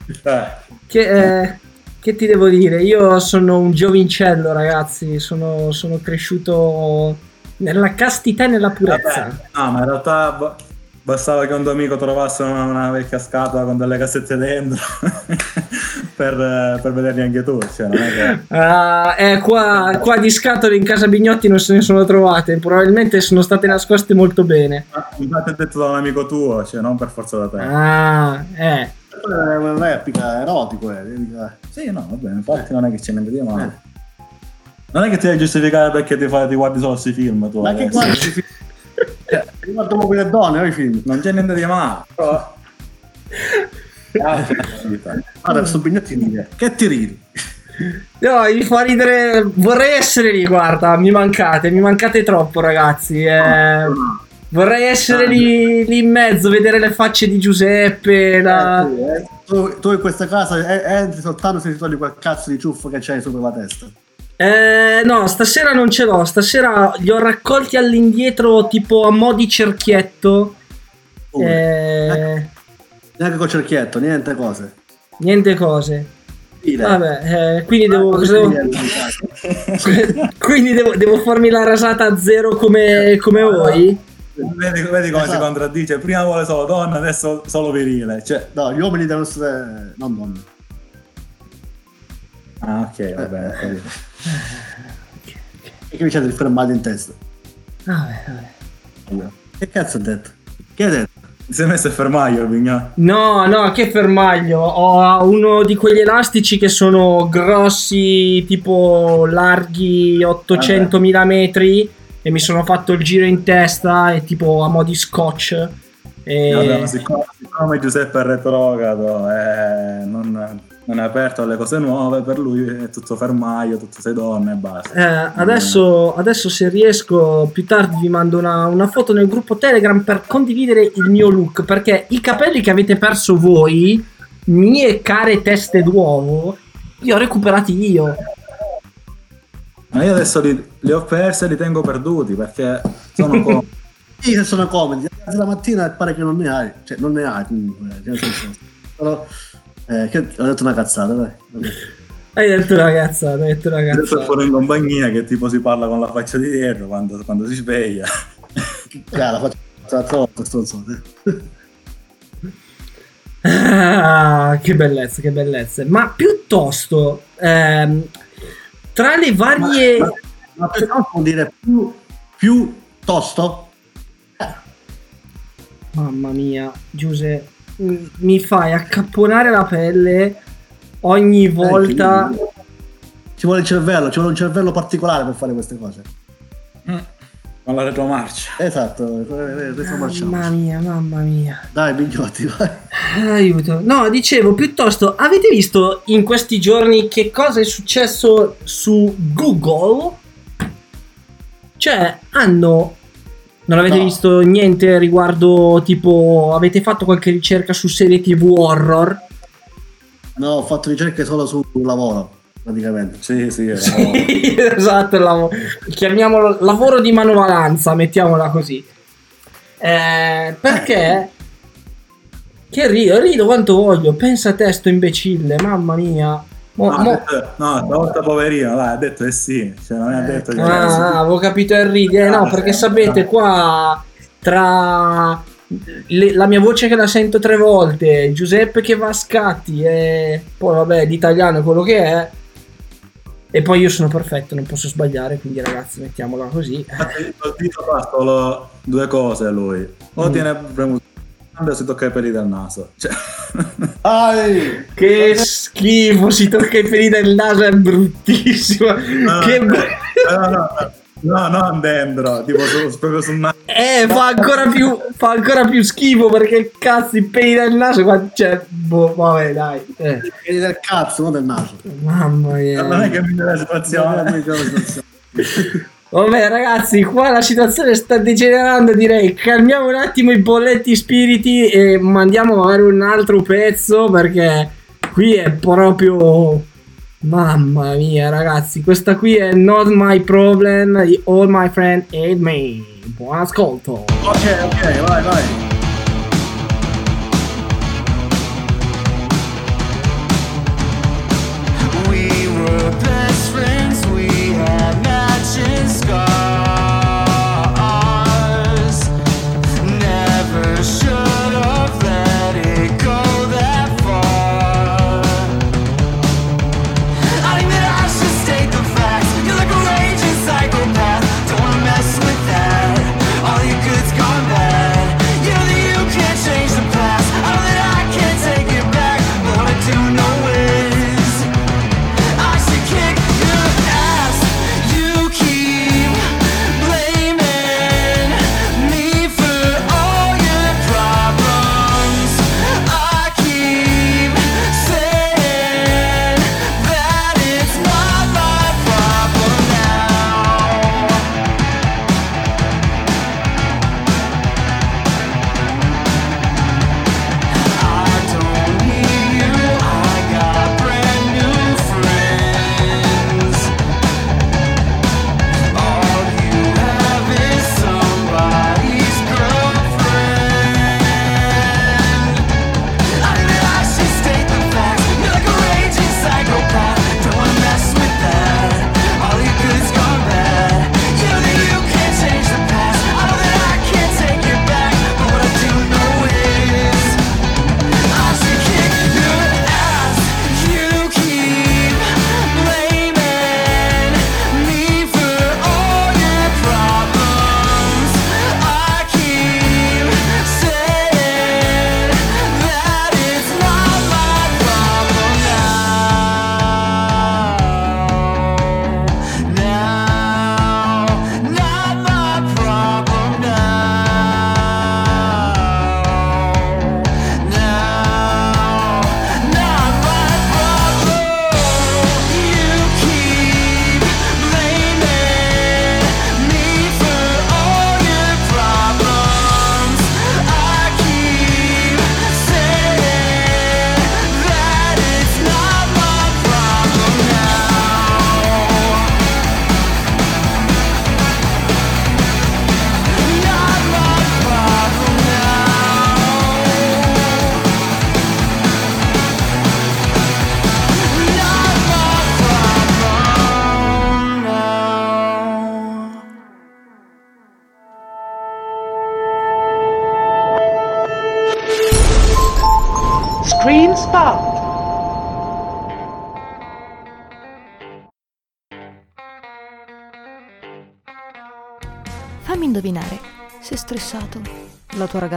Eh, Che, eh, che ti devo dire? Io sono un giovincello, ragazzi, sono, sono cresciuto nella castità e nella purezza. Ah, ma in realtà ba- bastava che un tuo amico trovasse una, una vecchia scatola con delle cassette dentro *laughs* per, eh, per vederli anche tu. Cioè, non è che... Ah, eh, qua, qua di scatole in casa Bignotti non se ne sono trovate. Probabilmente sono state nascoste molto bene. Ah, Infatti è detto da un amico tuo, cioè non per forza da te. Ah, eh. È una replica, erotico, eh. Sì, no, va bene, infatti non è che c'è niente di male. Non è che ti devi giustificare perché ti, fai, ti guardi solo questi film tu. Ma che guardi i film? Cioè, Riguardo proprio le donne, no, i film. Non c'è niente di male. Però... Guarda, questo bignettino, che ti ridi? No, mi fa ridere. Vorrei essere lì, guarda, mi mancate, mi mancate troppo, ragazzi. eh. Vorrei essere lì, lì in mezzo, vedere le facce di Giuseppe. la- Eh, Tu, tu in questa casa eh, entri soltanto se ti togli quel cazzo di ciuffo che c'hai sopra la testa. Eh, no, stasera non ce l'ho. Stasera li ho raccolti all'indietro, tipo a mo' di cerchietto. Eh, Neanche col cerchietto, niente cose. niente cose. Fine. Vabbè, eh, quindi devo. cosa devo- *laughs* quindi devo, devo farmi la rasata a zero come, come voi? Vedi, vedi come si Esatto. contraddice? Prima vuole solo donna, adesso solo virile. Cioè... No, gli uomini devono essere... non donne. Ah, ok, va bene. ho capito. E che mi c'è del fermato in testa? Vabbè, vabbè. Che cazzo ha detto? Che hai detto? Ti sei messo a fermaio, Vigna? No, no, che fermaglio. Ho uno di quegli elastici che sono grossi, tipo larghi 800.000 metri. E mi sono fatto il giro in testa e tipo a mo' di scotch. E... Vabbè, siccome, siccome Giuseppe è retrogrado e non, non è aperto alle cose nuove, per lui è tutto fermaio, tutte sei donne e basta. Eh, adesso, adesso se riesco più tardi vi mando una, una foto nel gruppo Telegram per condividere il mio look perché i capelli che avete perso voi, mie care teste d'uovo, li ho recuperati io. Ma io adesso li, li ho persi e li tengo perduti perché sono *laughs* con... Sì, sono comodi. La mattina pare che non ne hai. Cioè, non ne hai comunque. nel senso, Eh, che ho detto una cazzata, dai. Hai detto una cazzata, hai detto una Adesso è cazzata. fuori in compagnia che tipo si parla con la faccia di dietro quando, quando si sveglia. Raga, la faccio l'altra volta, stronzote. Ah, che bellezza, che bellezza. Ma piuttosto, ehm, tra le varie... Ma, ma no vuol dire più, più tosto? Mamma mia, Giuseppe, mi fai accapponare la pelle ogni volta. Ci vuole il cervello, ci vuole un cervello particolare per fare queste cose. Con la retromarcia. Esatto, eh, retromarciamo. Mamma mia, mamma mia. Dai, Bignotti, vai. *laughs* Aiuto. No, dicevo, piuttosto, avete visto in questi giorni che cosa è successo su Google? Cioè, hanno... Non avete No. visto niente riguardo, tipo, avete fatto qualche ricerca su serie TV horror? No, ho fatto ricerche solo sul lavoro, praticamente. Sì, sì, *laughs* esatto, il lavoro. chiamiamolo lavoro di manovalanza, mettiamola così. Eh, perché? Che rido, rido quanto voglio. Pensa a te, sto imbecille, mamma mia. Mo- No, ha mo- detto- no, stavolta poverino, dai, ha detto eh sì, cioè non ha detto che Ah, ah, avevo capito il ridi. Eh, no, perché sapete, qua tra le- la mia voce che la sento tre volte, Giuseppe che va a scatti, e poi vabbè, l'italiano è quello che è. E poi io sono perfetto, non posso sbagliare, quindi ragazzi, mettiamola così. Col dito fa solo due cose lui. O Mm. tiene premuto o si tocca i peli del naso. Cioè, Ai! Che schifo, si tocca i peli del naso, è bruttissimo. no, che no, be- no, no, no, no, non dentro, tipo su, proprio sul naso. Eh, fa ancora più, fa ancora più schifo perché cazzo i peli del naso qua c'è. Boh, vabbè, dai. Eh. Vedi del cazzo, non del naso. Mamma mia. Non è che migliora la situazione. Vabbè, ragazzi, qua la situazione sta degenerando. Direi calmiamo un attimo i bolletti spiriti e mandiamo magari un altro pezzo perché qui è proprio. Mamma mia, ragazzi, questa qui è Not My Problem di All My Friend and Me. Buon ascolto. Ok, ok, vai, vai.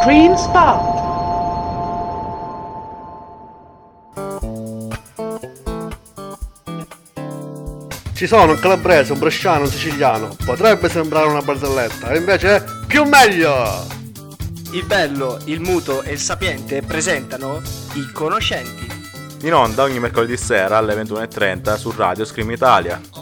Screen Spot. Ci sono un calabrese, un bresciano, un siciliano. Potrebbe sembrare una barzelletta, e invece è più meglio! Il bello, il muto e il sapiente presentano i conoscenti. In onda ogni mercoledì sera alle 21.30 su Radio Scream Italia.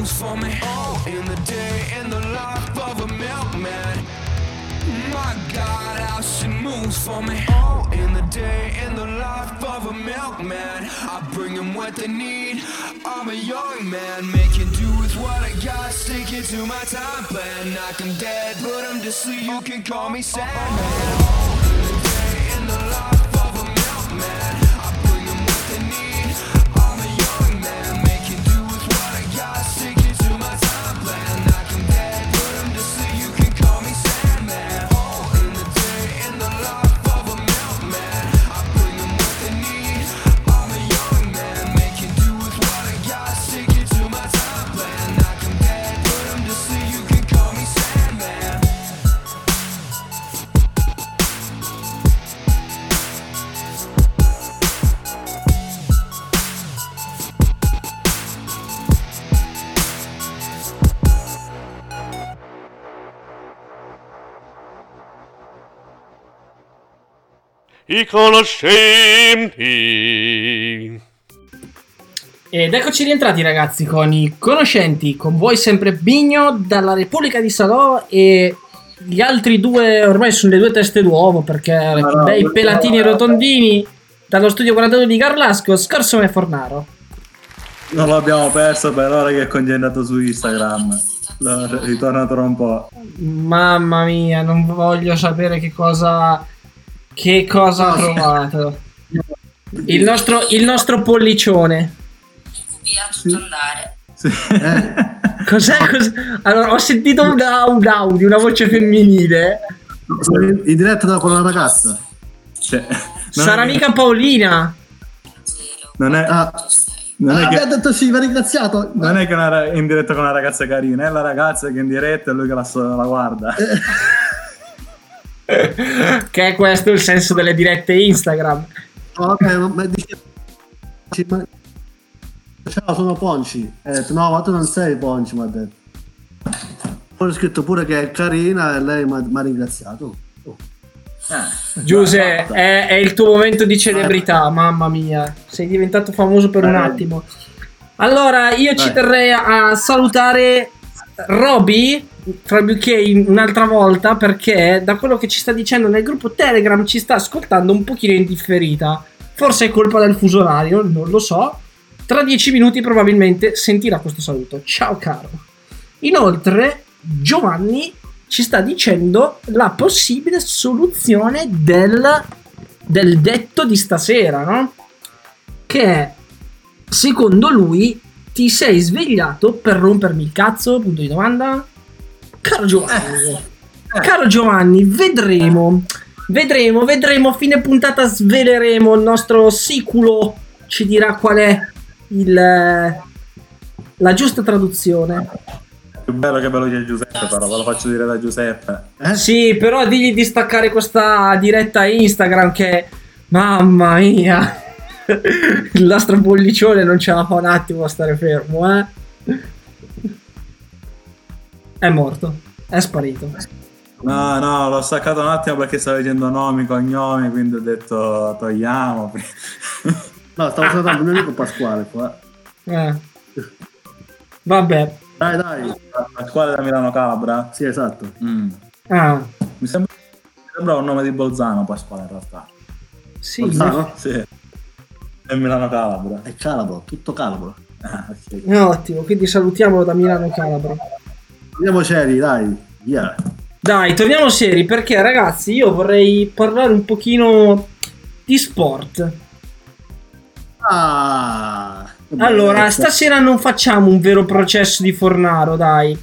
Moves for me. Oh, in the day, in the life of a milkman. My God, how she moves for me. Oh, in the day, in the life of a milkman. I bring 'em what they need. I'm a young man, making do with what I got. Sticking to my time plan. Knock 'em dead, put 'em to sleep. You can call me Sandman. I conoscenti. Ed eccoci rientrati ragazzi con i conoscenti, con voi sempre Bigno dalla Repubblica di Salò e gli altri due ormai sono le due teste d'uovo perché no, bei no, pelatini no. rotondini dallo studio 42 di Carlasco, Scorso e Fornaro. Non l'abbiamo perso per ora che è congegnato su Instagram. Ritorna tra un po'. Mamma mia, non voglio sapere che cosa che cosa ha trovato. Il nostro, il nostro pollicione. Via tutto andare. Sì. *laughs* Cos'è? cos'è? Allora, ho sentito un, un audio, una voce femminile. In diretta da con una ragazza. Cioè, Sarà mica Paolina. Non è, Ah, non è ah, che- mi ha detto sì, ha ringraziato. non è che è in diretta con una ragazza carina, è la ragazza che è in diretta e lui che la, la guarda. *laughs* *laughs* Che è questo il senso delle dirette Instagram. Vabbè, ma- ma dice- ci- ma- Ciao, sono Ponci. Ha detto, no, ma tu non sei Ponci, mi ha detto. Poi ho scritto pure che è carina e lei mi ha ringraziato. Oh. Giuse, è, è il tuo momento di celebrità, mamma mia. Sei diventato famoso per un Eh. attimo. Allora, io ci Vai. terrei a salutare Roby from UK un'altra volta perché da quello che ci sta dicendo nel gruppo Telegram ci sta ascoltando un pochino in differita. Forse è colpa del fuso orario, non lo so. Tra dieci minuti probabilmente sentirà questo saluto. Ciao caro. Inoltre, Giovanni ci sta dicendo la possibile soluzione del, del detto di stasera, no? Che è, secondo lui, ti sei svegliato per rompermi il cazzo? Punto di domanda. Caro Giovanni, caro Giovanni, vedremo. Vedremo, vedremo. Fine puntata sveleremo il nostro siculo. Ci dirà qual è il, la giusta traduzione. Più bello che ve lo dice Giuseppe, però ve lo faccio dire da Giuseppe. Sì, però digli di staccare questa diretta Instagram che mamma mia. *laughs* Il nostro bollicione non ce la fa un attimo a stare fermo, eh. È morto, è sparito. No, no, l'ho staccato un attimo perché stavo dicendo nomi, cognomi, quindi ho detto togliamo. *laughs* No, stavo salutando un mio amico Pasquale qua. Eh. Vabbè. Dai, dai. Pasquale da Milano Calabra? Sì, esatto. Mm. Ah, Mi sembra, mi sembra un nome di Bolzano Pasquale in realtà. sì. Bolzano? Sì. È Milano Calabra. È calabro, tutto calabro. Ah, ok. Eh, Ottimo, quindi salutiamolo da Milano Calabro. Andiamo seri, dai. Via. Dai, torniamo seri perché ragazzi io vorrei parlare un pochino di sport. Ah. Allora, bellezza. stasera non facciamo un vero processo di Fornaro, dai.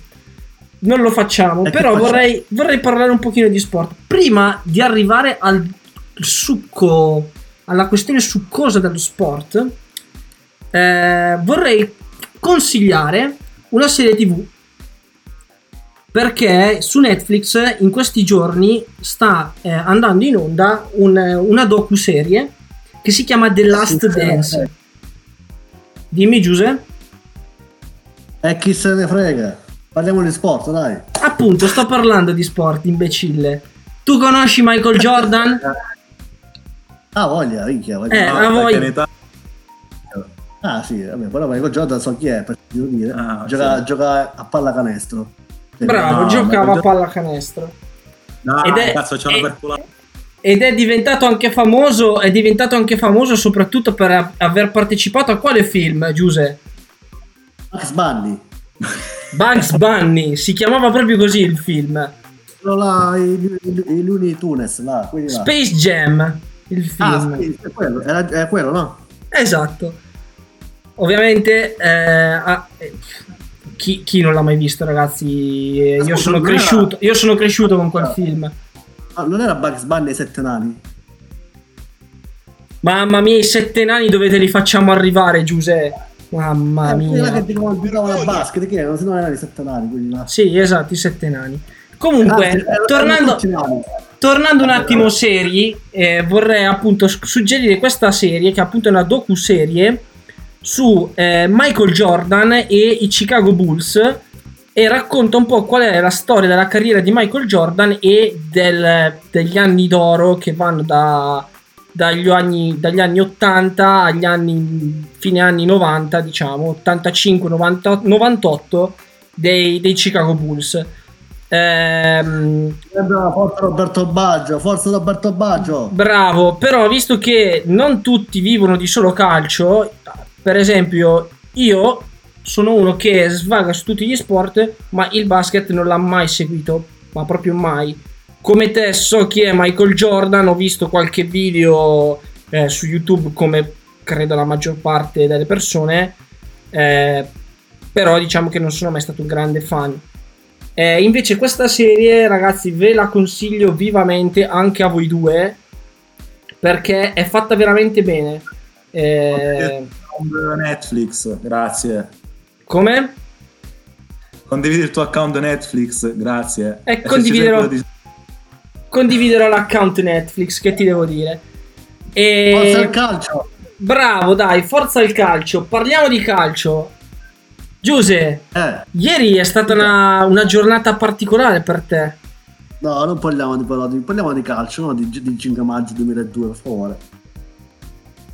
Non lo facciamo, E però facciamo? vorrei, vorrei parlare un pochino di sport. Prima di arrivare al succo, alla questione succosa dello sport, eh, vorrei consigliare una serie tv. Perché su Netflix in questi giorni sta eh, andando in onda un- una docu-serie che si chiama The Last Dance. Dimmi Giuseppe. E chi se ne frega. Parliamo di sport, dai. Appunto, sto parlando di sport, imbecille. Tu conosci Michael Jordan? *laughs* Ah, voglia, minchia. Voglia. Eh, Ah, la perché voglia. Ah, sì, vabbè, però Michael Jordan so chi è, per dire. Ah, gioca, sì. gioca a pallacanestro. Bravo, No, giocava a pallacanestro. No, Ed è- cazzo, c'è una. Ed è diventato anche famoso, è diventato anche famoso soprattutto per aver partecipato a quale film, Giuse? Max Bunny. Bugs Bunny, si chiamava proprio così il film. Là, i, i, i Looney Tunes, là, là. Space Jam, il Ah, film. sì, è quello, era- è quello, no? Esatto. Ovviamente, eh, ah, eh, chi, chi non l'ha mai visto, ragazzi? Eh, Io sono non era- cresciuto, io sono cresciuto con quel film. Ah, non era Bugs Bunny e sette nani? Mamma mia, i sette nani dove te li facciamo arrivare, Giuseppe? Mamma Eh, mia. che giocavano giocavano a basket, che erano? Se no erano i sette nani, quelli là. Sì, esatto, i sette nani. Comunque, Ah, erano- tornando, nani. tornando un attimo seri, eh, vorrei appunto suggerire questa serie, che appunto è una docu-serie su eh, Michael Jordan e i Chicago Bulls e racconta un po' qual è la storia della carriera di Michael Jordan e del- degli anni d'oro che vanno da- dagli, anni, dagli anni 80 agli anni fine anni 90 diciamo 85 90 98 dei, dei Chicago Bulls Ehm, Forza Roberto Baggio, forza Roberto Baggio. Bravo, però visto che non tutti vivono di solo calcio, per esempio io sono uno che svaga su tutti gli sport, ma il basket non l'ha mai seguito, ma proprio mai. Come te so chi è Michael Jordan, ho visto qualche video eh, su YouTube come credo la maggior parte delle persone, eh, però diciamo che non sono mai stato un grande fan. Eh, invece questa serie, ragazzi, ve la consiglio vivamente anche a voi due, perché è fatta veramente bene. Eh, Netflix, grazie. come? Condividi il tuo account Netflix, grazie. E ci condividerò- di- Condividerò l'account Netflix, che ti devo dire. E... Forza il calcio. Bravo, dai, forza il calcio. Parliamo di calcio. Giuse, Eh, ieri è stata una, una giornata particolare per te. no, non parliamo di, di- parliamo di calcio, no? Di, di 5 maggio 2002, per favore.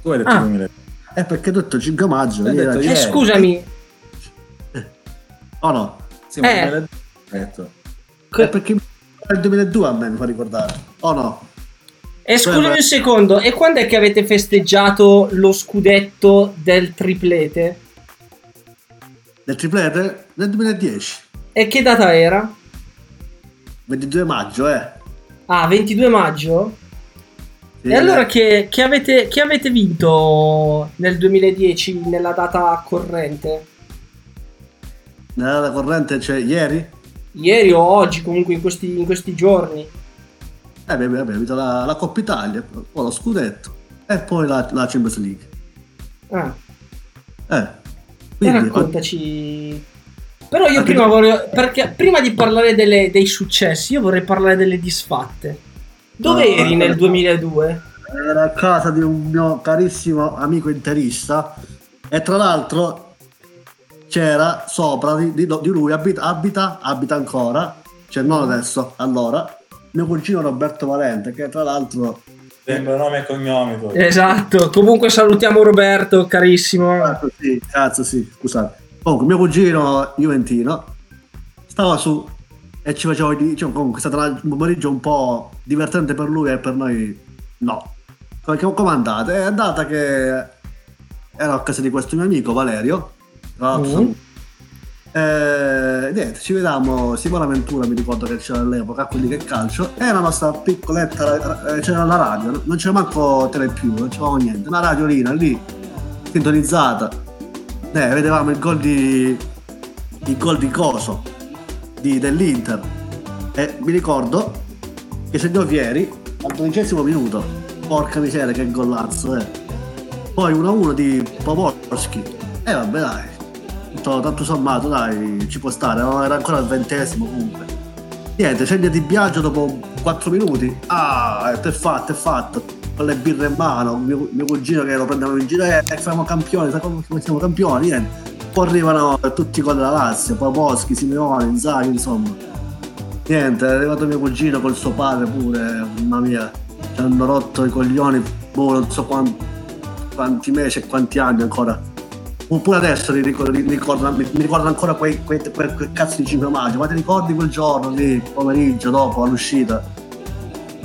Tu hai detto Ah. 2000. Eh, perché ho detto 5 maggio. Ieri detto era- Eh, ieri. scusami, Oh no? Sì, ma Eh. 2000 detto. Eh, perché il 2002 a me mi fa ricordare. Oh no? e scusami un secondo, e quando è che avete festeggiato lo scudetto del triplete? Del triplete? Nel 2010. E che data era? 22 maggio, eh. Ah, 22 maggio? Sì, E allora che, che avete, che avete vinto nel 2010 nella data corrente? Nella data corrente c'è ieri? Ieri o oggi, comunque in questi, in questi giorni? Eh, abbiamo abbiamo vinto la, la Coppa Italia, poi lo scudetto e poi la, la Champions League. Ah, Eh. e Quindi, raccontaci. Però io Anche prima vorrei. Perché prima di parlare delle- dei successi, io vorrei parlare delle disfatte. Dove No, eri nel no. 2002? era a casa di un mio carissimo amico interista e tra l'altro c'era sopra di, di- di lui abita, abita, abita ancora cioè non adesso allora mio cugino Roberto Valente che tra l'altro Sembra nome e cognomi tuoi. Esatto. Comunque salutiamo Roberto, carissimo. cazzo sì, cazzo sì scusate comunque mio cugino Juventino stava su e ci faceva diciamo, comunque è stato un pomeriggio un po' divertente per lui e per noi no. Come come è andata? è andata che era a casa di questo mio amico Valerio. Tra l'altro Mm. Eh, niente, ci vediamo Simona Ventura mi ricordo che c'era all'epoca quindi che calcio. E la nostra piccoletta eh, c'era la radio non c'era manco tele più non c'avevamo niente una radiolina lì sintonizzata. Eh, vedevamo il gol di il gol di Coso di- dell'Inter. E mi ricordo che segnò Vieri al dodicesimo minuto porca miseria che golazzo eh. poi 1-1 di Poborski e vabbè dai. Tutto, tanto sommato dai ci può stare era ancora al ventesimo comunque. Niente segna di Biagio dopo 4 minuti. Ah è fatto è fatto. Con le birre in mano mio, mio cugino che lo prendevano in giro eh siamo campioni come siamo campioni? Niente poi arrivano tutti con la Lazio Poposchi, Simeone, Inzaghi insomma. Niente è arrivato mio cugino col suo padre pure mamma mia. Ci hanno rotto i coglioni boh non so quanti, quanti mesi e quanti anni ancora. Oppure adesso mi ricordo, mi ricordo, mi ricordo ancora quei, quei, quel, quel cazzo di 5 maggio, ma ti ricordi quel giorno lì, pomeriggio dopo all'uscita,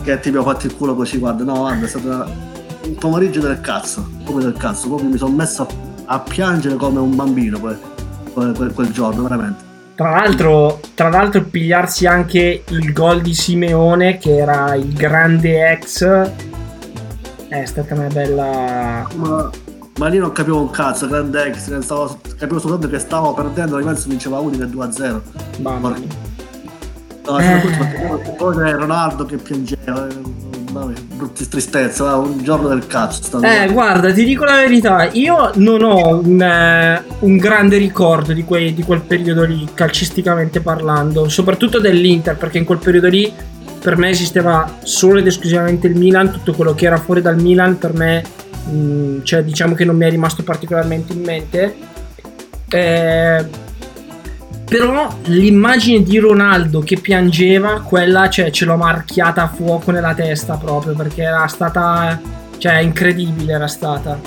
che ti abbiamo fatto il culo così, guarda, no, guarda, è stato un pomeriggio del cazzo, proprio del cazzo, proprio mi sono messo a, a piangere come un bambino quel, quel- quel- giorno, veramente. Tra l'altro, tra l'altro, pigliarsi anche il gol di Simeone, che era il grande ex, è stata una bella. Ma, ma lì non capivo un cazzo, grande ex, stavo- capivo soltanto che stavo perdendo, la Juventus vinceva unica 2-0. Mamma mia. No, Eh. soprattutto poi c'era Ronaldo che piangeva, eh, vabbè, brutti tristezza, un giorno del cazzo. Eh, guarda, ti dico la verità, io non ho un, eh, un grande ricordo di, quei- di quel periodo lì, calcisticamente parlando, soprattutto dell'Inter, perché in quel periodo lì per me esisteva solo ed esclusivamente il Milan, tutto quello che era fuori dal Milan per me, mh, cioè diciamo che non mi è rimasto particolarmente in mente. Eh, però l'immagine di Ronaldo che piangeva, quella cioè, ce l'ho marchiata a fuoco nella testa proprio perché era stata, cioè incredibile era stata.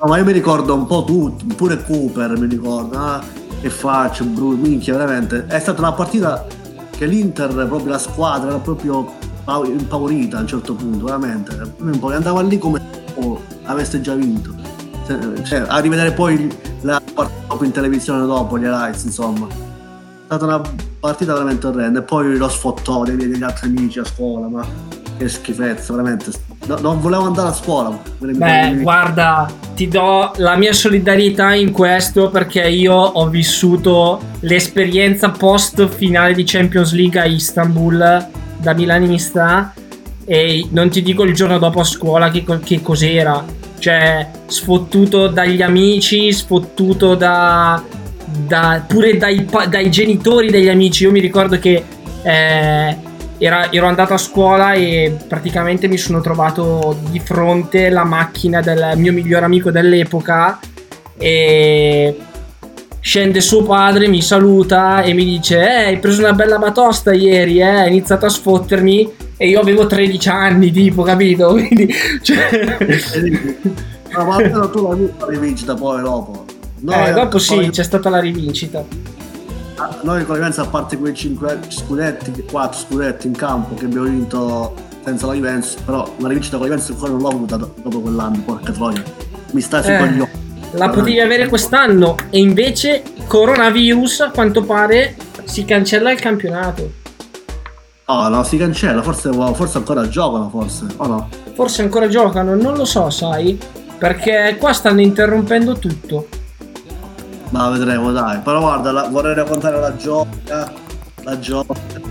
No, ma io mi ricordo un po' tutti, pure Cooper mi ricordo, ah, che faccio, Bruno, minchia, veramente. È stata una partita che l'Inter, proprio la squadra, era proprio pau- impaurita a un certo punto, veramente. Andava lì come oh, avesse già vinto. Cioè, a rivedere poi la dopo in televisione dopo, gli highlights, insomma. È stata una partita veramente orrenda. E poi lo sfottò dei, degli altri amici a scuola, ma che schifezza, veramente. no- non volevo andare a scuola. Beh, guarda, ti do la mia solidarietà in questo perché io ho vissuto l'esperienza post finale di Champions League a Istanbul da milanista e non ti dico il giorno dopo a scuola che, che cos'era. Cioè, sfottuto dagli amici, sfottuto da, da- pure dai, dai genitori degli amici. Io mi ricordo che eh, era- ero andato a scuola e praticamente mi sono trovato di fronte la macchina del mio miglior amico dell'epoca e scende suo padre, mi saluta e mi dice eh, hai preso una bella batosta ieri, eh? hai iniziato a sfottermi e io avevo 13 anni tipo, capito? *laughs* Quindi, cioè... No, ma almeno tu l'hai vista la rivincita poi dopo. Eh, dopo sì, poi- c'è stata la rivincita. Noi con la Juventus, a parte quei 5 scudetti, 4 scudetti in campo che abbiamo vinto senza la Juventus, però una rivincita con la Juventus ancora non l'ho avuta do- dopo quell'anno, porca troia. Mi sta sui Eh, coglioni. La potevi avere quest'anno e invece coronavirus a quanto pare si cancella il campionato. No, no, si cancella, forse, forse ancora giocano, forse. O no? Forse ancora giocano, non lo so, sai? Perché qua stanno interrompendo tutto. Ma vedremo, dai. Però guarda, la- vorrei raccontare la gioia, la gioia,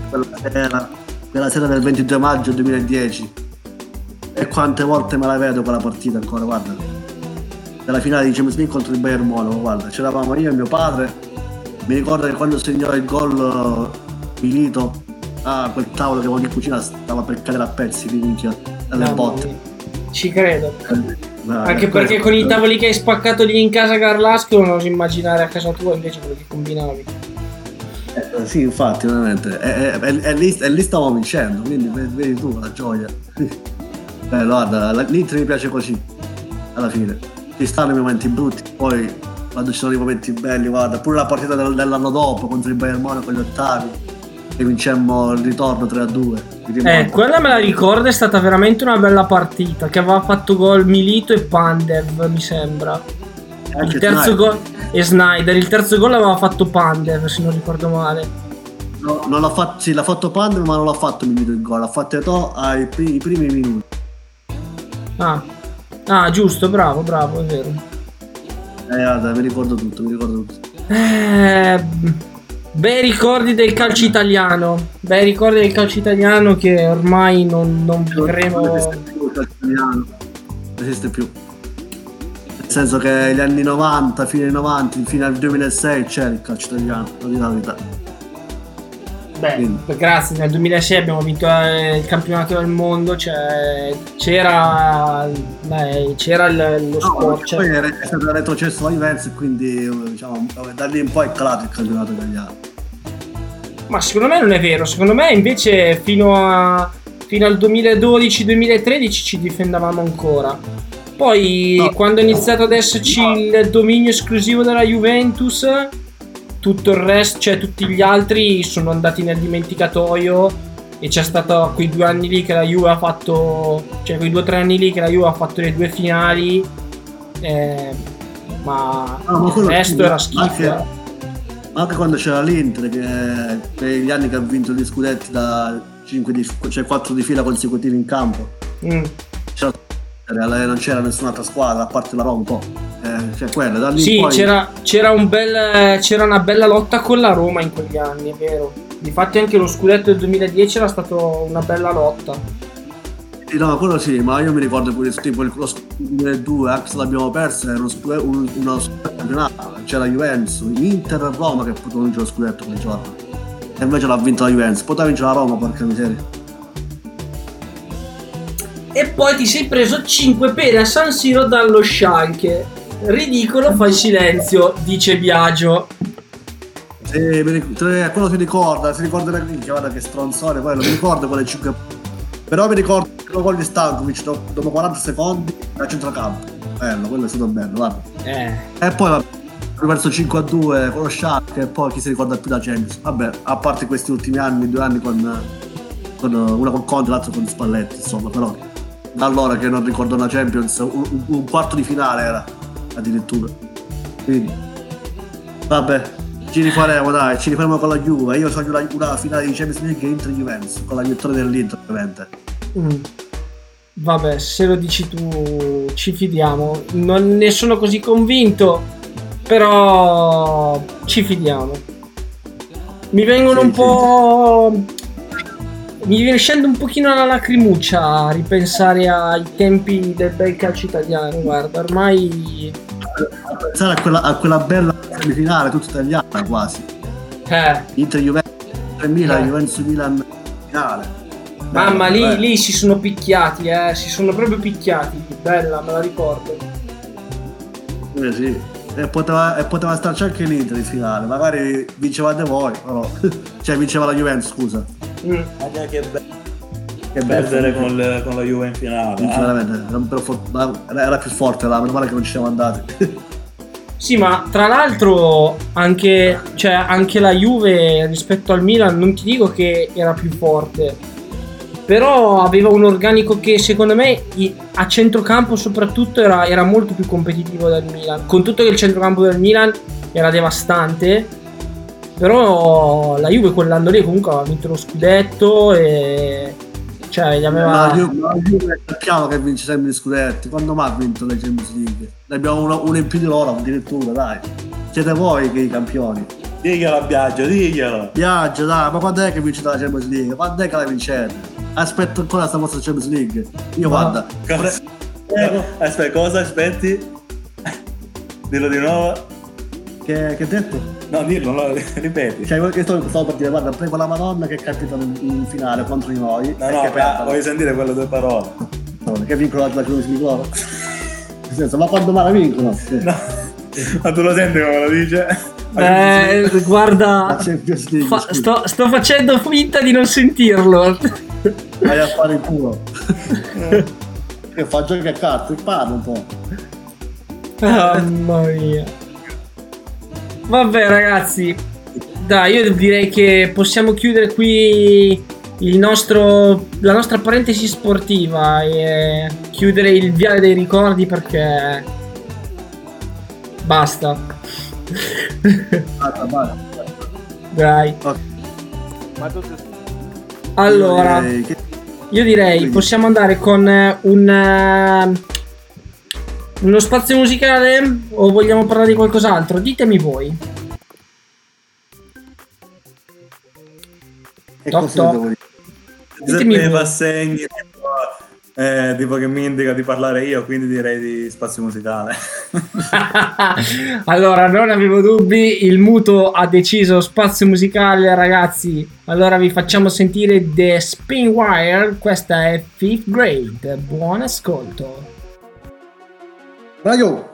quella sera, quella sera del 22 maggio 2010. E quante volte me la vedo quella partita ancora, guarda. Della finale di Champions League contro il Bayern Monaco, guarda. C'eravamo io e mio padre. Mi ricordo che quando segnò il gol eh, Milito, ah, quel tavolo che avevo in cucina stava per cadere a pezzi di minchia dalle Mamma botte. Ci credo. Dai, Anche quello- perché con i tavoli che hai spaccato lì in casa Garlasco non oso immaginare a casa tua invece quello che combinavi. Eh, sì, infatti, veramente. E, e- e- lì, e lì stavamo vincendo, quindi vedi, tu la gioia. Beh, *laughs* guarda, l'Inter mi piace così, alla fine. Ci stanno i momenti brutti, poi quando ci sono i momenti belli, guarda, pure la partita del- dell'anno dopo contro il Bayern Monaco agli ottavi, che vincemmo il ritorno 3-2. mi Eh, ricordo. quella me la ricordo, è stata veramente una bella partita. Che aveva fatto gol Milito e Pandev, mi sembra. Anche Il terzo gol e Snyder. Il terzo gol aveva fatto Pandev, se non ricordo male. No, non l'ha fatto, sì, l'ha fatto Pandem, ma non l'ha fatto Milito il gol, l'ha fatto ai pri- i primi minuti. Ah. Ah, giusto, bravo, bravo, è vero. Eh, guarda, mi ricordo tutto, mi ricordo tutto. Eh, bei ricordi del calcio italiano. Bei ricordi del calcio italiano che ormai non, non Non vivremo. esiste più il calcio italiano. Non esiste più. Nel senso che gli anni 90, fine anni 90, fino al 2006 c'era il calcio italiano, la verità. Beh, grazie, nel 2006 abbiamo vinto eh, il campionato del mondo, cioè, c'era, beh, c'era il- lo sport. cioè- Poi è stato retrocesso la Juventus quindi eh, diciamo, da lì in poi è calato il campionato italiano. Ma secondo me non è vero, secondo me invece fino, a, fino al 2012-2013 ci difendavamo ancora. Poi quando è iniziato ad esserci il dominio esclusivo della Juventus, tutto il resto, cioè tutti gli altri sono andati nel dimenticatoio e c'è stato quei due anni lì che la Juve ha fatto, cioè quei due o tre anni lì che la Juve ha fatto le due finali, eh, ma, No, ma il resto era schifo. anche- anche quando c'era l'Inter, che per gli anni che ha vinto gli scudetti da 5 di, cioè 4 di fila consecutivi in campo, Mm. c'era- non c'era nessun'altra squadra a parte la Roma un po'. Eh, cioè quella, da lì Sì, poi- c'era, c'era, un bel, c'era una bella lotta con la Roma in quegli anni, è vero. Difatti anche lo scudetto del 2010 era stato una bella lotta. Sì, no, quello sì, ma io mi ricordo pure tipo il- lo scudetto del 2002, anche se l'abbiamo perso, era uno scudetto, un, uno scudetto campionato. C'era Juventus, Inter e Roma che potevano vincere lo scudetto quel giorno. E invece l'ha vinto la Juventus. Poteva vincere la Roma, porca miseria. E poi ti sei preso 5 pere a San Siro dallo Schalke. Ridicolo, fai silenzio, dice Biagio. Eh, quello si ricorda, si ricorda la minchia, guarda che stronzone, poi non mi ricordo quelle 5 Però mi ricordo il gol di Stankovic do- dopo 40 secondi a centrocampo. Bello, quello è stato bello, guarda. Eh. E poi vabbè, perso 5 a 2 con lo Schalke e poi chi si ricorda più da Champions. Vabbè, a parte questi ultimi anni, due anni con, con una con Conte e l'altro con Spalletti, insomma, però da allora che non ricordo una Champions, un- un quarto di finale era addirittura. Quindi, vabbè, ci rifaremo, dai, ci rifaremo con la Juve. Io sogno una, una finale di Champions League Inter Juventus, con la vittoria dell'Inter, ovviamente. Mm. vabbè, se lo dici tu ci fidiamo. Non ne sono così convinto, però ci fidiamo. Mi vengono Sì, un sì. po'... Mi viene scende un pochino la lacrimuccia a ripensare ai tempi del bel calcio italiano, guarda, ormai... Pensare a quella, a quella bella semifinale tutta italiana quasi. Eh, Inter Juventus 3000, Eh. Juventus Milan finale. mamma, lì, lì si sono picchiati, eh, si sono proprio picchiati, bella, me la ricordo. Eh, sì. E poteva, e poteva starci anche l'Inter in finale, magari vincevate voi, però. *laughs* cioè vinceva la Juventus, scusa. Mm. Raga, che bello Che perdere bello. con, le- con la Juve in finale. eh. Veramente, era, un po' for- era più forte là, meno male che non ci siamo andati. *laughs* Sì, ma tra l'altro anche, cioè, anche la Juve rispetto al Milan non ti dico che era più forte, però aveva un organico che secondo me a centrocampo soprattutto era, era molto più competitivo del Milan. Con tutto che il centrocampo del Milan era devastante, però la Juve quell'anno lì comunque aveva vinto lo scudetto e... Cioè, gli Ma aveva... Juve sappiamo che vince sempre gli scudetti. Quando mai ha vinto le Champions League? Ne abbiamo uno, uno in più di loro addirittura, dai. Siete voi che i campioni. Diglielo a Biagio, diglielo. Viaggio, dai, ma quando è che vincete la Champions League? Quando è che la vincete? Aspetto ancora sta vostra Champions League. Io guarda. Cosa? Aspetta, cosa aspetti? Dillo di nuovo. Che, che hai detto? No, dillo, no, *laughs* ripeti. Cioè, quello che sto, stavo per dire, guarda, prego la Madonna che capitano in, in finale contro di noi. No, no, ma voglio sentire quelle due parole. Che vincono la Champions League loro. Nel senso, ma quando mai la vincono? Ma tu lo senti come lo dice? Eh, guarda, League, fa- sto, sto facendo finta di non sentirlo. Vai a fare il culo. che fa giochi a carte, parla un po'. Mamma mia. Vabbè ragazzi, dai, io direi che possiamo chiudere qui il nostro, la nostra parentesi sportiva e chiudere il viale dei ricordi perché basta. Basta, basta. Dai. Allora, io direi possiamo andare con un eh, uno spazio musicale o vogliamo parlare di qualcos'altro? Ditemi voi. Che Toc, cosa toc. devo dire? Ditemi Giuseppe voi. Passegni, tipo, eh, tipo che mi indica di parlare io, quindi direi di spazio musicale. *laughs* allora, non avevo dubbi, il muto ha deciso spazio musicale, ragazzi. Allora vi facciamo sentire The Spin Wire, questa è Fifth Grade. Buon ascolto. Radio!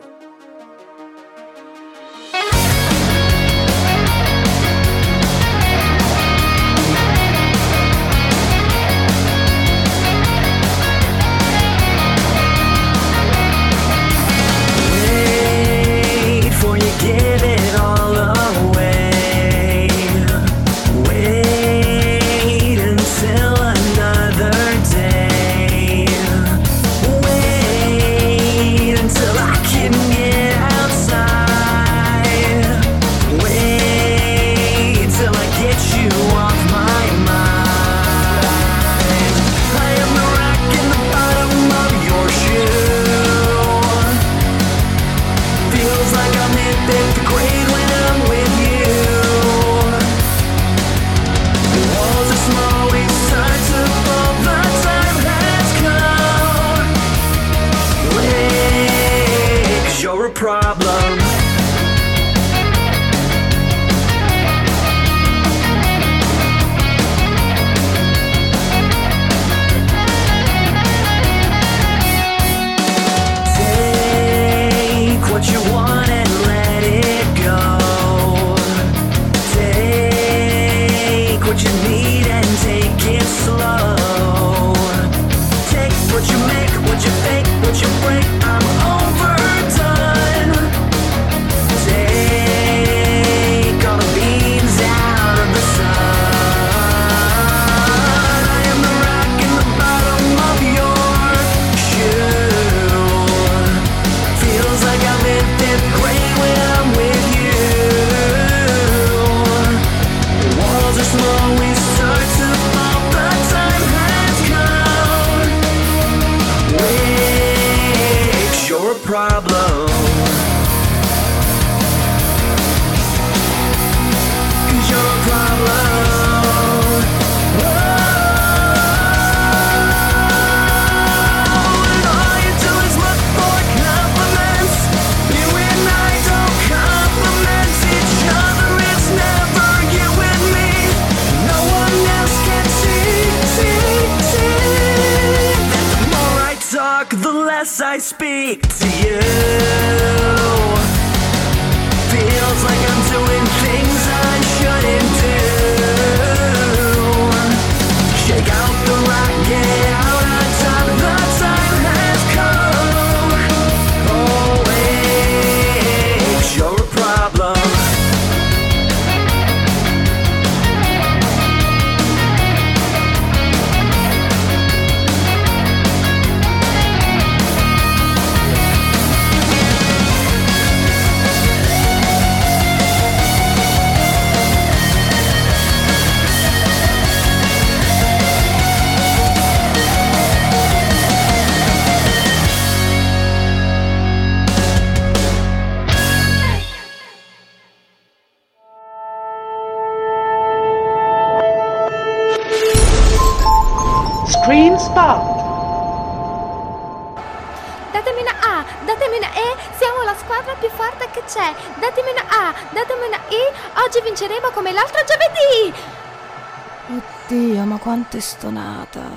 Quanto è stonata.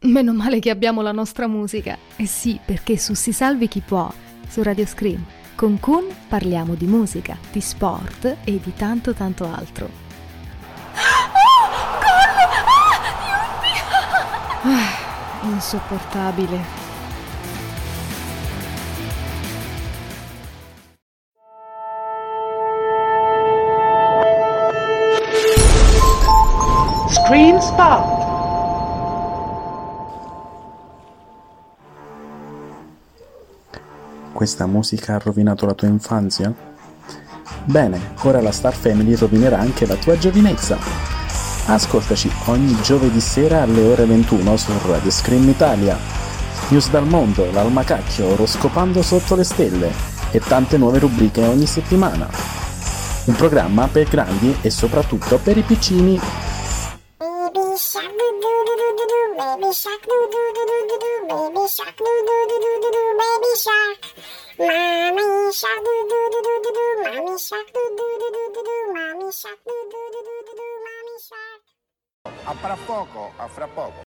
Meno male che abbiamo la nostra musica. Eh sì, perché su Si Salvi Chi Può, su Radio Scream, con Kun parliamo di musica, di sport e di tanto tanto altro. Ah, insopportabile. Spot. Questa musica ha rovinato la tua infanzia? Bene, ora la Star Family rovinerà anche la tua giovinezza. Ascoltaci ogni giovedì sera alle ore 21 su Radio Scream Italia. News dal mondo, l'almacacchio, oroscopando sotto le stelle e tante nuove rubriche ogni settimana. Un programma per grandi e soprattutto per i piccini. A fra poco, a fra poco.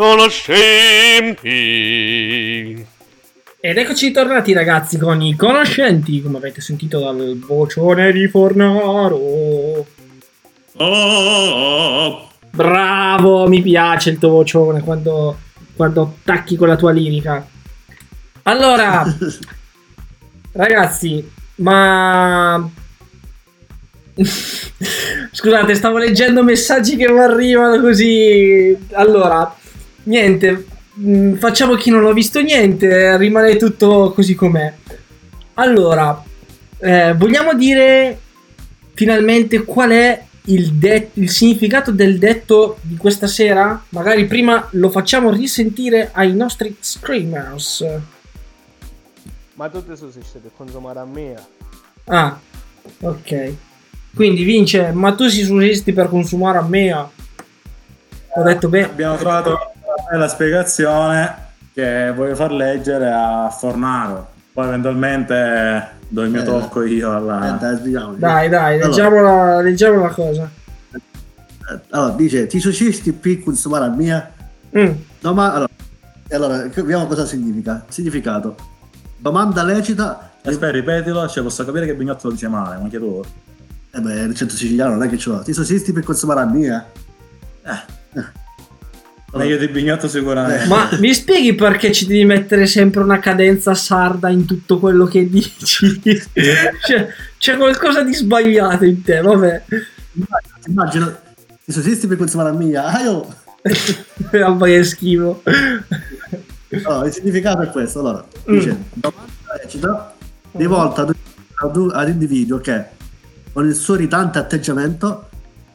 Conoscenti. Ed eccoci tornati ragazzi con i conoscenti, come avete sentito dal vocione di Fornaro. Bravo, mi piace il tuo vocione quando, quando attacchi con la tua lirica. Allora, *laughs* ragazzi, ma... *laughs* Scusate, stavo leggendo messaggi che mi arrivano così. Allora, niente, mh, facciamo chi non ho visto niente, rimane tutto così com'è. Allora, eh, vogliamo dire finalmente qual è il, det- il significato del detto di questa sera? Magari prima lo facciamo risentire ai nostri screamers. Ma tu te so se siete consumare a me. Ah, ok. Quindi vince, ma tu si sussisti per consumare a me? Ho detto bene. Abbiamo trovato la spiegazione che voglio far leggere a Fornaro. Poi eventualmente do il mio Eh, tocco io alla... Dai, dai, Allora. leggiamo, la, leggiamo la cosa. Allora, dice, ti suicisti per consumare la mia? Mm. No, ma allora, allora, vediamo cosa significa. Significato. Domanda lecita. Aspetta, ripetilo, cioè posso capire che Bignotto lo dice male, ma chiedo ora. Eh beh, il centro siciliano non è che ce l'ho. Ti suicisti per consumare la mia? Meglio di Bignotto sicuramente. Ma mi spieghi perché ci devi mettere sempre una cadenza sarda in tutto quello che dici? *laughs* Cioè, c'è qualcosa di sbagliato in te, vabbè. Immagino, ti suicisti per consumare la mia? Ah, io... *laughs* Mamma che schifo. Allora, il significato è questo. Allora, Mm. dice, domanda lecita rivolta ad, ad, ad individuo che, con il suo irritante atteggiamento,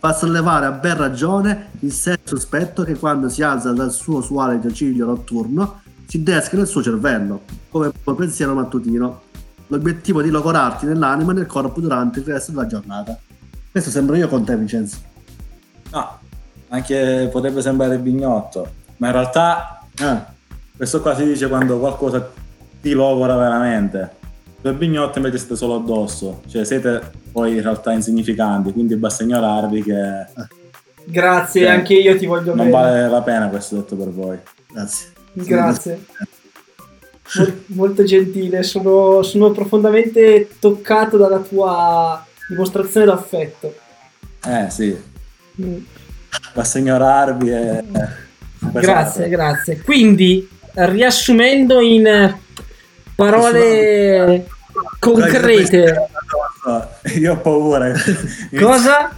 fa sollevare a ben ragione il sé sospetto che quando si alza dal suo usuale giaciglio notturno si desca nel suo cervello, come un pensiero mattutino. L'obiettivo di logorarti nell'anima e nel corpo durante il resto della giornata. Questo sembro io con te, Vincenzo. No, anche potrebbe sembrare Bignotto, ma in realtà questo qua si dice quando qualcosa ti logora veramente. Per Bignotto invece siete solo addosso, cioè siete poi in realtà insignificanti, quindi basta ignorarvi che Grazie, Cioè, anche io ti voglio non bene. vale la pena questo detto per voi. Grazie. Grazie. Mol- *laughs* molto gentile, sono, sono profondamente toccato dalla tua dimostrazione d'affetto. Eh sì, Mm. basta ignorarvi e... Grazie, grazie. Quindi, riassumendo in parole concrete, *laughs* Io ho paura. *laughs* cosa?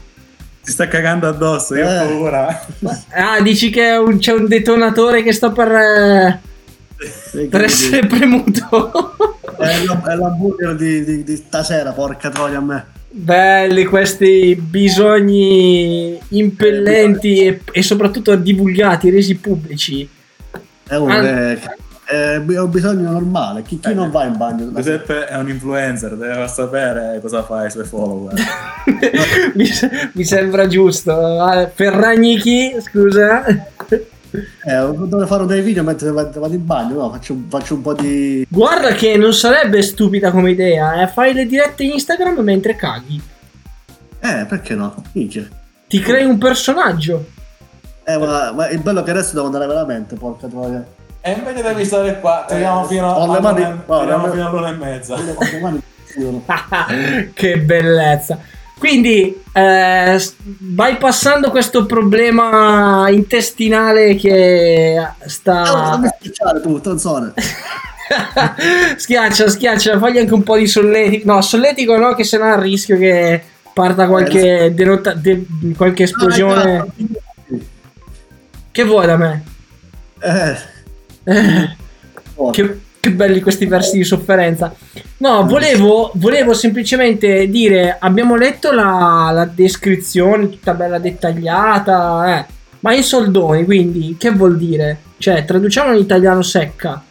Si sta cagando addosso, io Eh. ho paura. *laughs* Ah, dici che un- c'è un detonatore che sta per, eh, per essere premuto. È, l- è l'hamburger di, di, di stasera, porca troia a me. Belli questi bisogni impellenti e, e soprattutto divulgati, resi pubblici. È un, Ah. È, è un bisogno normale. Chi, chi non va in bagno? Giuseppe è un influencer, deve sapere cosa fa ai suoi follower. *laughs* mi, mi sembra giusto. Ah, Ferragnichi, scusa. Eh, dovrei fare dei video mentre vado in bagno. No, faccio, un- faccio un po' di. Guarda che non sarebbe stupida come idea, eh. Fai le dirette Instagram mentre caghi. Eh, perché no? Minchia. Ti crei un personaggio. Eh, ma, ma il bello è che adesso devo andare veramente, porca troia. E invece devi stare qua, fino, no, teniamo le- fino all'una e mezza. *laughs* *laughs* Che bellezza. Quindi, eh, bypassando questo problema intestinale che sta... schiacciare tu, *laughs* schiaccia, schiaccia, fagli anche un po' di solletico. No, solletico no, che sennò è a rischio che parta qualche, denota- de- qualche esplosione. Che vuoi da me? Eh, Eh, che, che belli questi versi di sofferenza. No, volevo, volevo semplicemente dire: abbiamo letto la, la descrizione tutta bella dettagliata, eh, ma in soldoni, quindi che vuol dire? Cioè, traduciamo in italiano secca.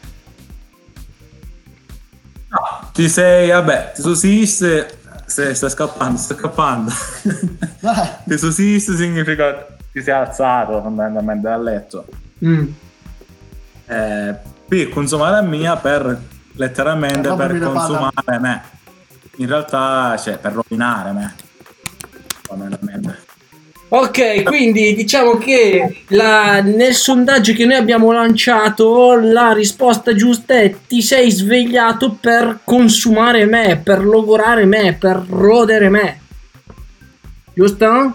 Ti sei, vabbè, ti se stai scappando, stai scappando. ti susiste significa ti sei alzato fondamentalmente dal letto. Mm. Eh, per consumare mia per letteralmente Rompimi per palle. consumare me. In realtà, cioè, per rovinare me. Fondamentalmente. Ok, quindi diciamo che la- nel sondaggio che noi abbiamo lanciato la risposta giusta è ti sei svegliato per consumare me, per logorare me, per rodere me. Giusto?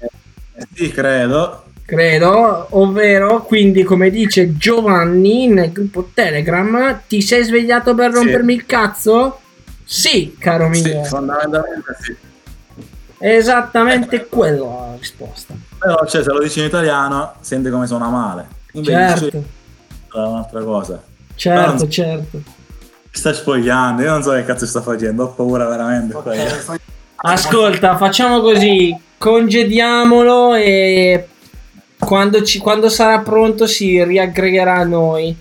Eh, sì, credo. Credo, ovvero, quindi come dice Giovanni nel gruppo Telegram, ti sei svegliato per Sì. rompermi il cazzo? Sì, caro mio. Sì, fondamentalmente sì. Esattamente quella la risposta. Però, cioè, se lo dici in italiano, senti come suona male. Invece Certo. è un'altra cosa. Certo, Però- certo. Mi sta spogliando, io non so che cazzo sta facendo, ho paura veramente. Ascolta, facciamo così, congediamolo e quando, ci- quando sarà pronto si riaggregherà a noi.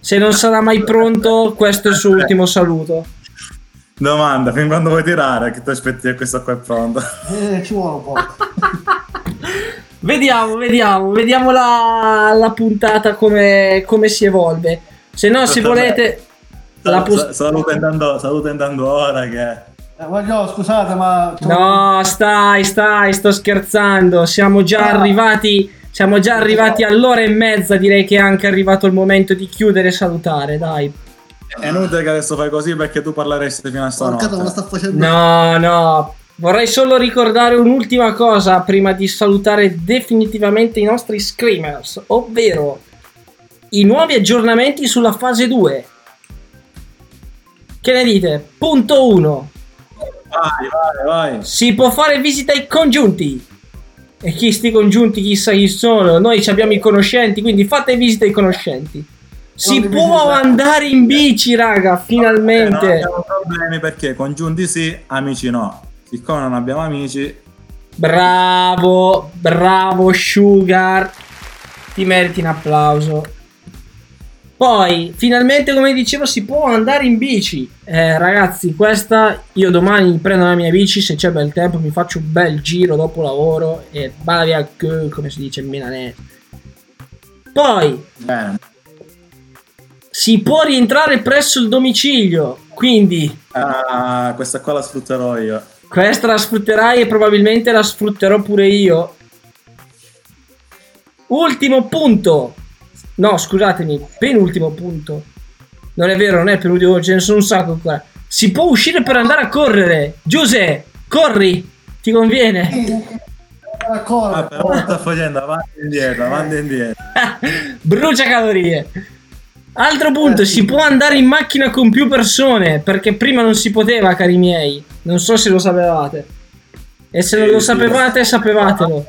Se non sarà mai pronto, questo è il suo ultimo saluto. Domanda, fin quando vuoi tirare? Che ti aspetti che questo qua è pronto? Eh, ci vuole un po'. *laughs* Vediamo, vediamo, vediamo la, la puntata come, come si evolve. Se no, se volete... La pos- stavo tentando, stavo tentando ora che... Eh, voglio, scusate, ma... No, stai, stai, sto scherzando. Siamo già arrivati. Siamo già arrivati all'ora e mezza. Direi che è anche arrivato il momento di chiudere e salutare. Dai. È inutile che adesso fai così perché tu parleresti fino a stanotte. sta facendo... No, no. Vorrei solo ricordare un'ultima cosa prima di salutare definitivamente i nostri screamers, ovvero i nuovi aggiornamenti sulla fase 2. Che ne dite? Punto 1. Vai, vai, vai. Si può fare visita ai congiunti. E chi sti congiunti chissà chi sono. Noi ci abbiamo i conoscenti, quindi fate visita ai conoscenti. Si Non può andare in bici, raga, Eh, non finalmente. abbiamo problemi perché congiunti sì, amici no. Siccome non abbiamo amici, Bravo, bravo Sugar. Ti meriti un applauso. Poi, finalmente, come dicevo, si può andare in bici. Eh, ragazzi, questa io domani prendo la mia bici se c'è bel tempo, mi faccio un bel giro dopo lavoro e via il cu, come si dice in milanese. Poi, bene. si può rientrare presso il domicilio, quindi Ah, questa qua la sfrutterò io. Questa la sfrutterai e probabilmente la sfrutterò pure io. Ultimo punto. No, scusatemi, penultimo punto. Non è vero, non è penultimo, ce ne sono un sacco qua. Si può uscire per andare a correre. Giuse, corri, ti conviene. Ah, però sta facendo avanti e indietro, avanti e indietro. *laughs* Brucia calorie. Altro punto, si può andare in macchina con più persone, perché prima non si poteva, cari miei. Non so se lo sapevate. E se non Sì, lo sì. sapevate, sapevatelo.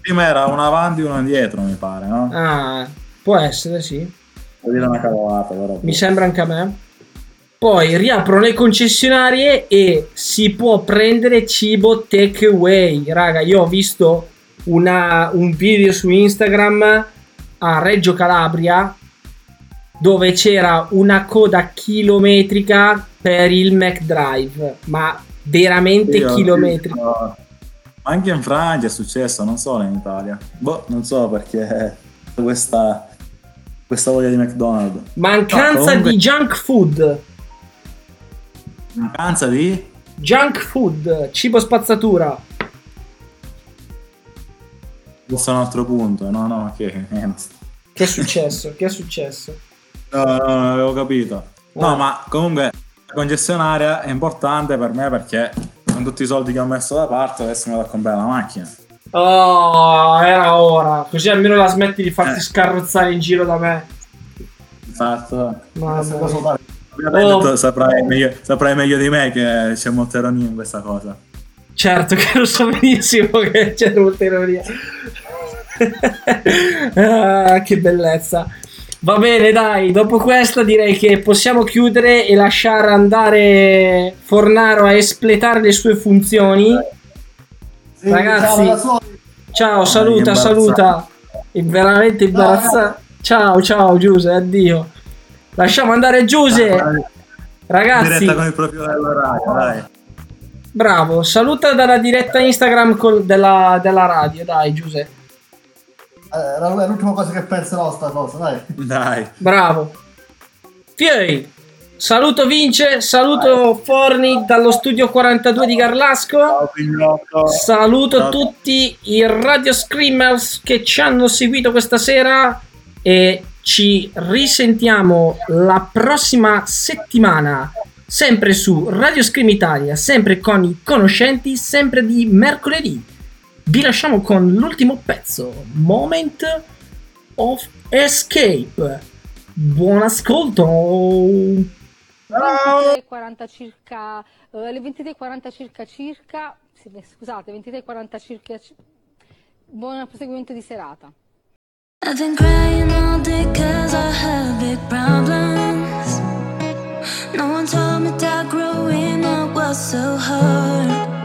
Prima era uno avanti e uno indietro, mi pare, no? Ah, può essere, sì. Però. Mi sembra anche a me. Poi riaprono le concessionarie e si può prendere cibo takeaway. Raga, io ho visto una- un video su Instagram a Reggio Calabria dove c'era una coda chilometrica per il McDrive, ma veramente Io chilometrica. Anche in Francia è successo, non solo in Italia. Boh, non so perché questa, questa voglia di McDonald's. Mancanza No, comunque- di junk food. Mancanza di? Junk food, cibo spazzatura. Questo è un altro punto. No, no, che niente. Che è successo? che è successo? No, no, non avevo capito. No, ma comunque la concessionaria è importante per me perché con tutti i soldi che ho messo da parte adesso mi vado a comprare la macchina. Oh, era ora. Così almeno la smetti di Eh. farti scarrozzare in giro da me. Esatto. Oh. saprai meglio, saprai meglio di me che c'è molta ironia in questa cosa. Certo che lo so benissimo che c'è molta ironia. ah, che bellezza. Va bene, dai, dopo questa direi che possiamo chiudere e lasciare andare Fornaro a espletare le sue funzioni. Sì, Ragazzi, ciao, ciao, saluta, saluta. È veramente imbarazzante. Ciao, ciao, Giuse, addio. Lasciamo andare Giuse. Ragazzi, Diretta con il della radio, dai. bravo, saluta dalla diretta Instagram col- della, della radio, dai, Giuse. Eh, Era l'ultima cosa che penserò sta cosa, dai. Dai. Bravo. Fiei, Saluto Vince, saluto Forni dallo studio 42 di Garlasco. Saluto Ciao. tutti i Radio Screamers che ci hanno seguito questa sera e ci risentiamo la prossima settimana, sempre su Radio Scream Italia, sempre con i conoscenti, sempre di mercoledì. Vi lasciamo con l'ultimo pezzo, Moment of Escape. Buon ascolto! 23.40 circa, eh, alle 23.40 circa circa, sì, beh, scusate, 23.40 circa, ci- buon proseguimento di serata. I've been crying all day cause I have big problems. No one told me that growing up was so hard.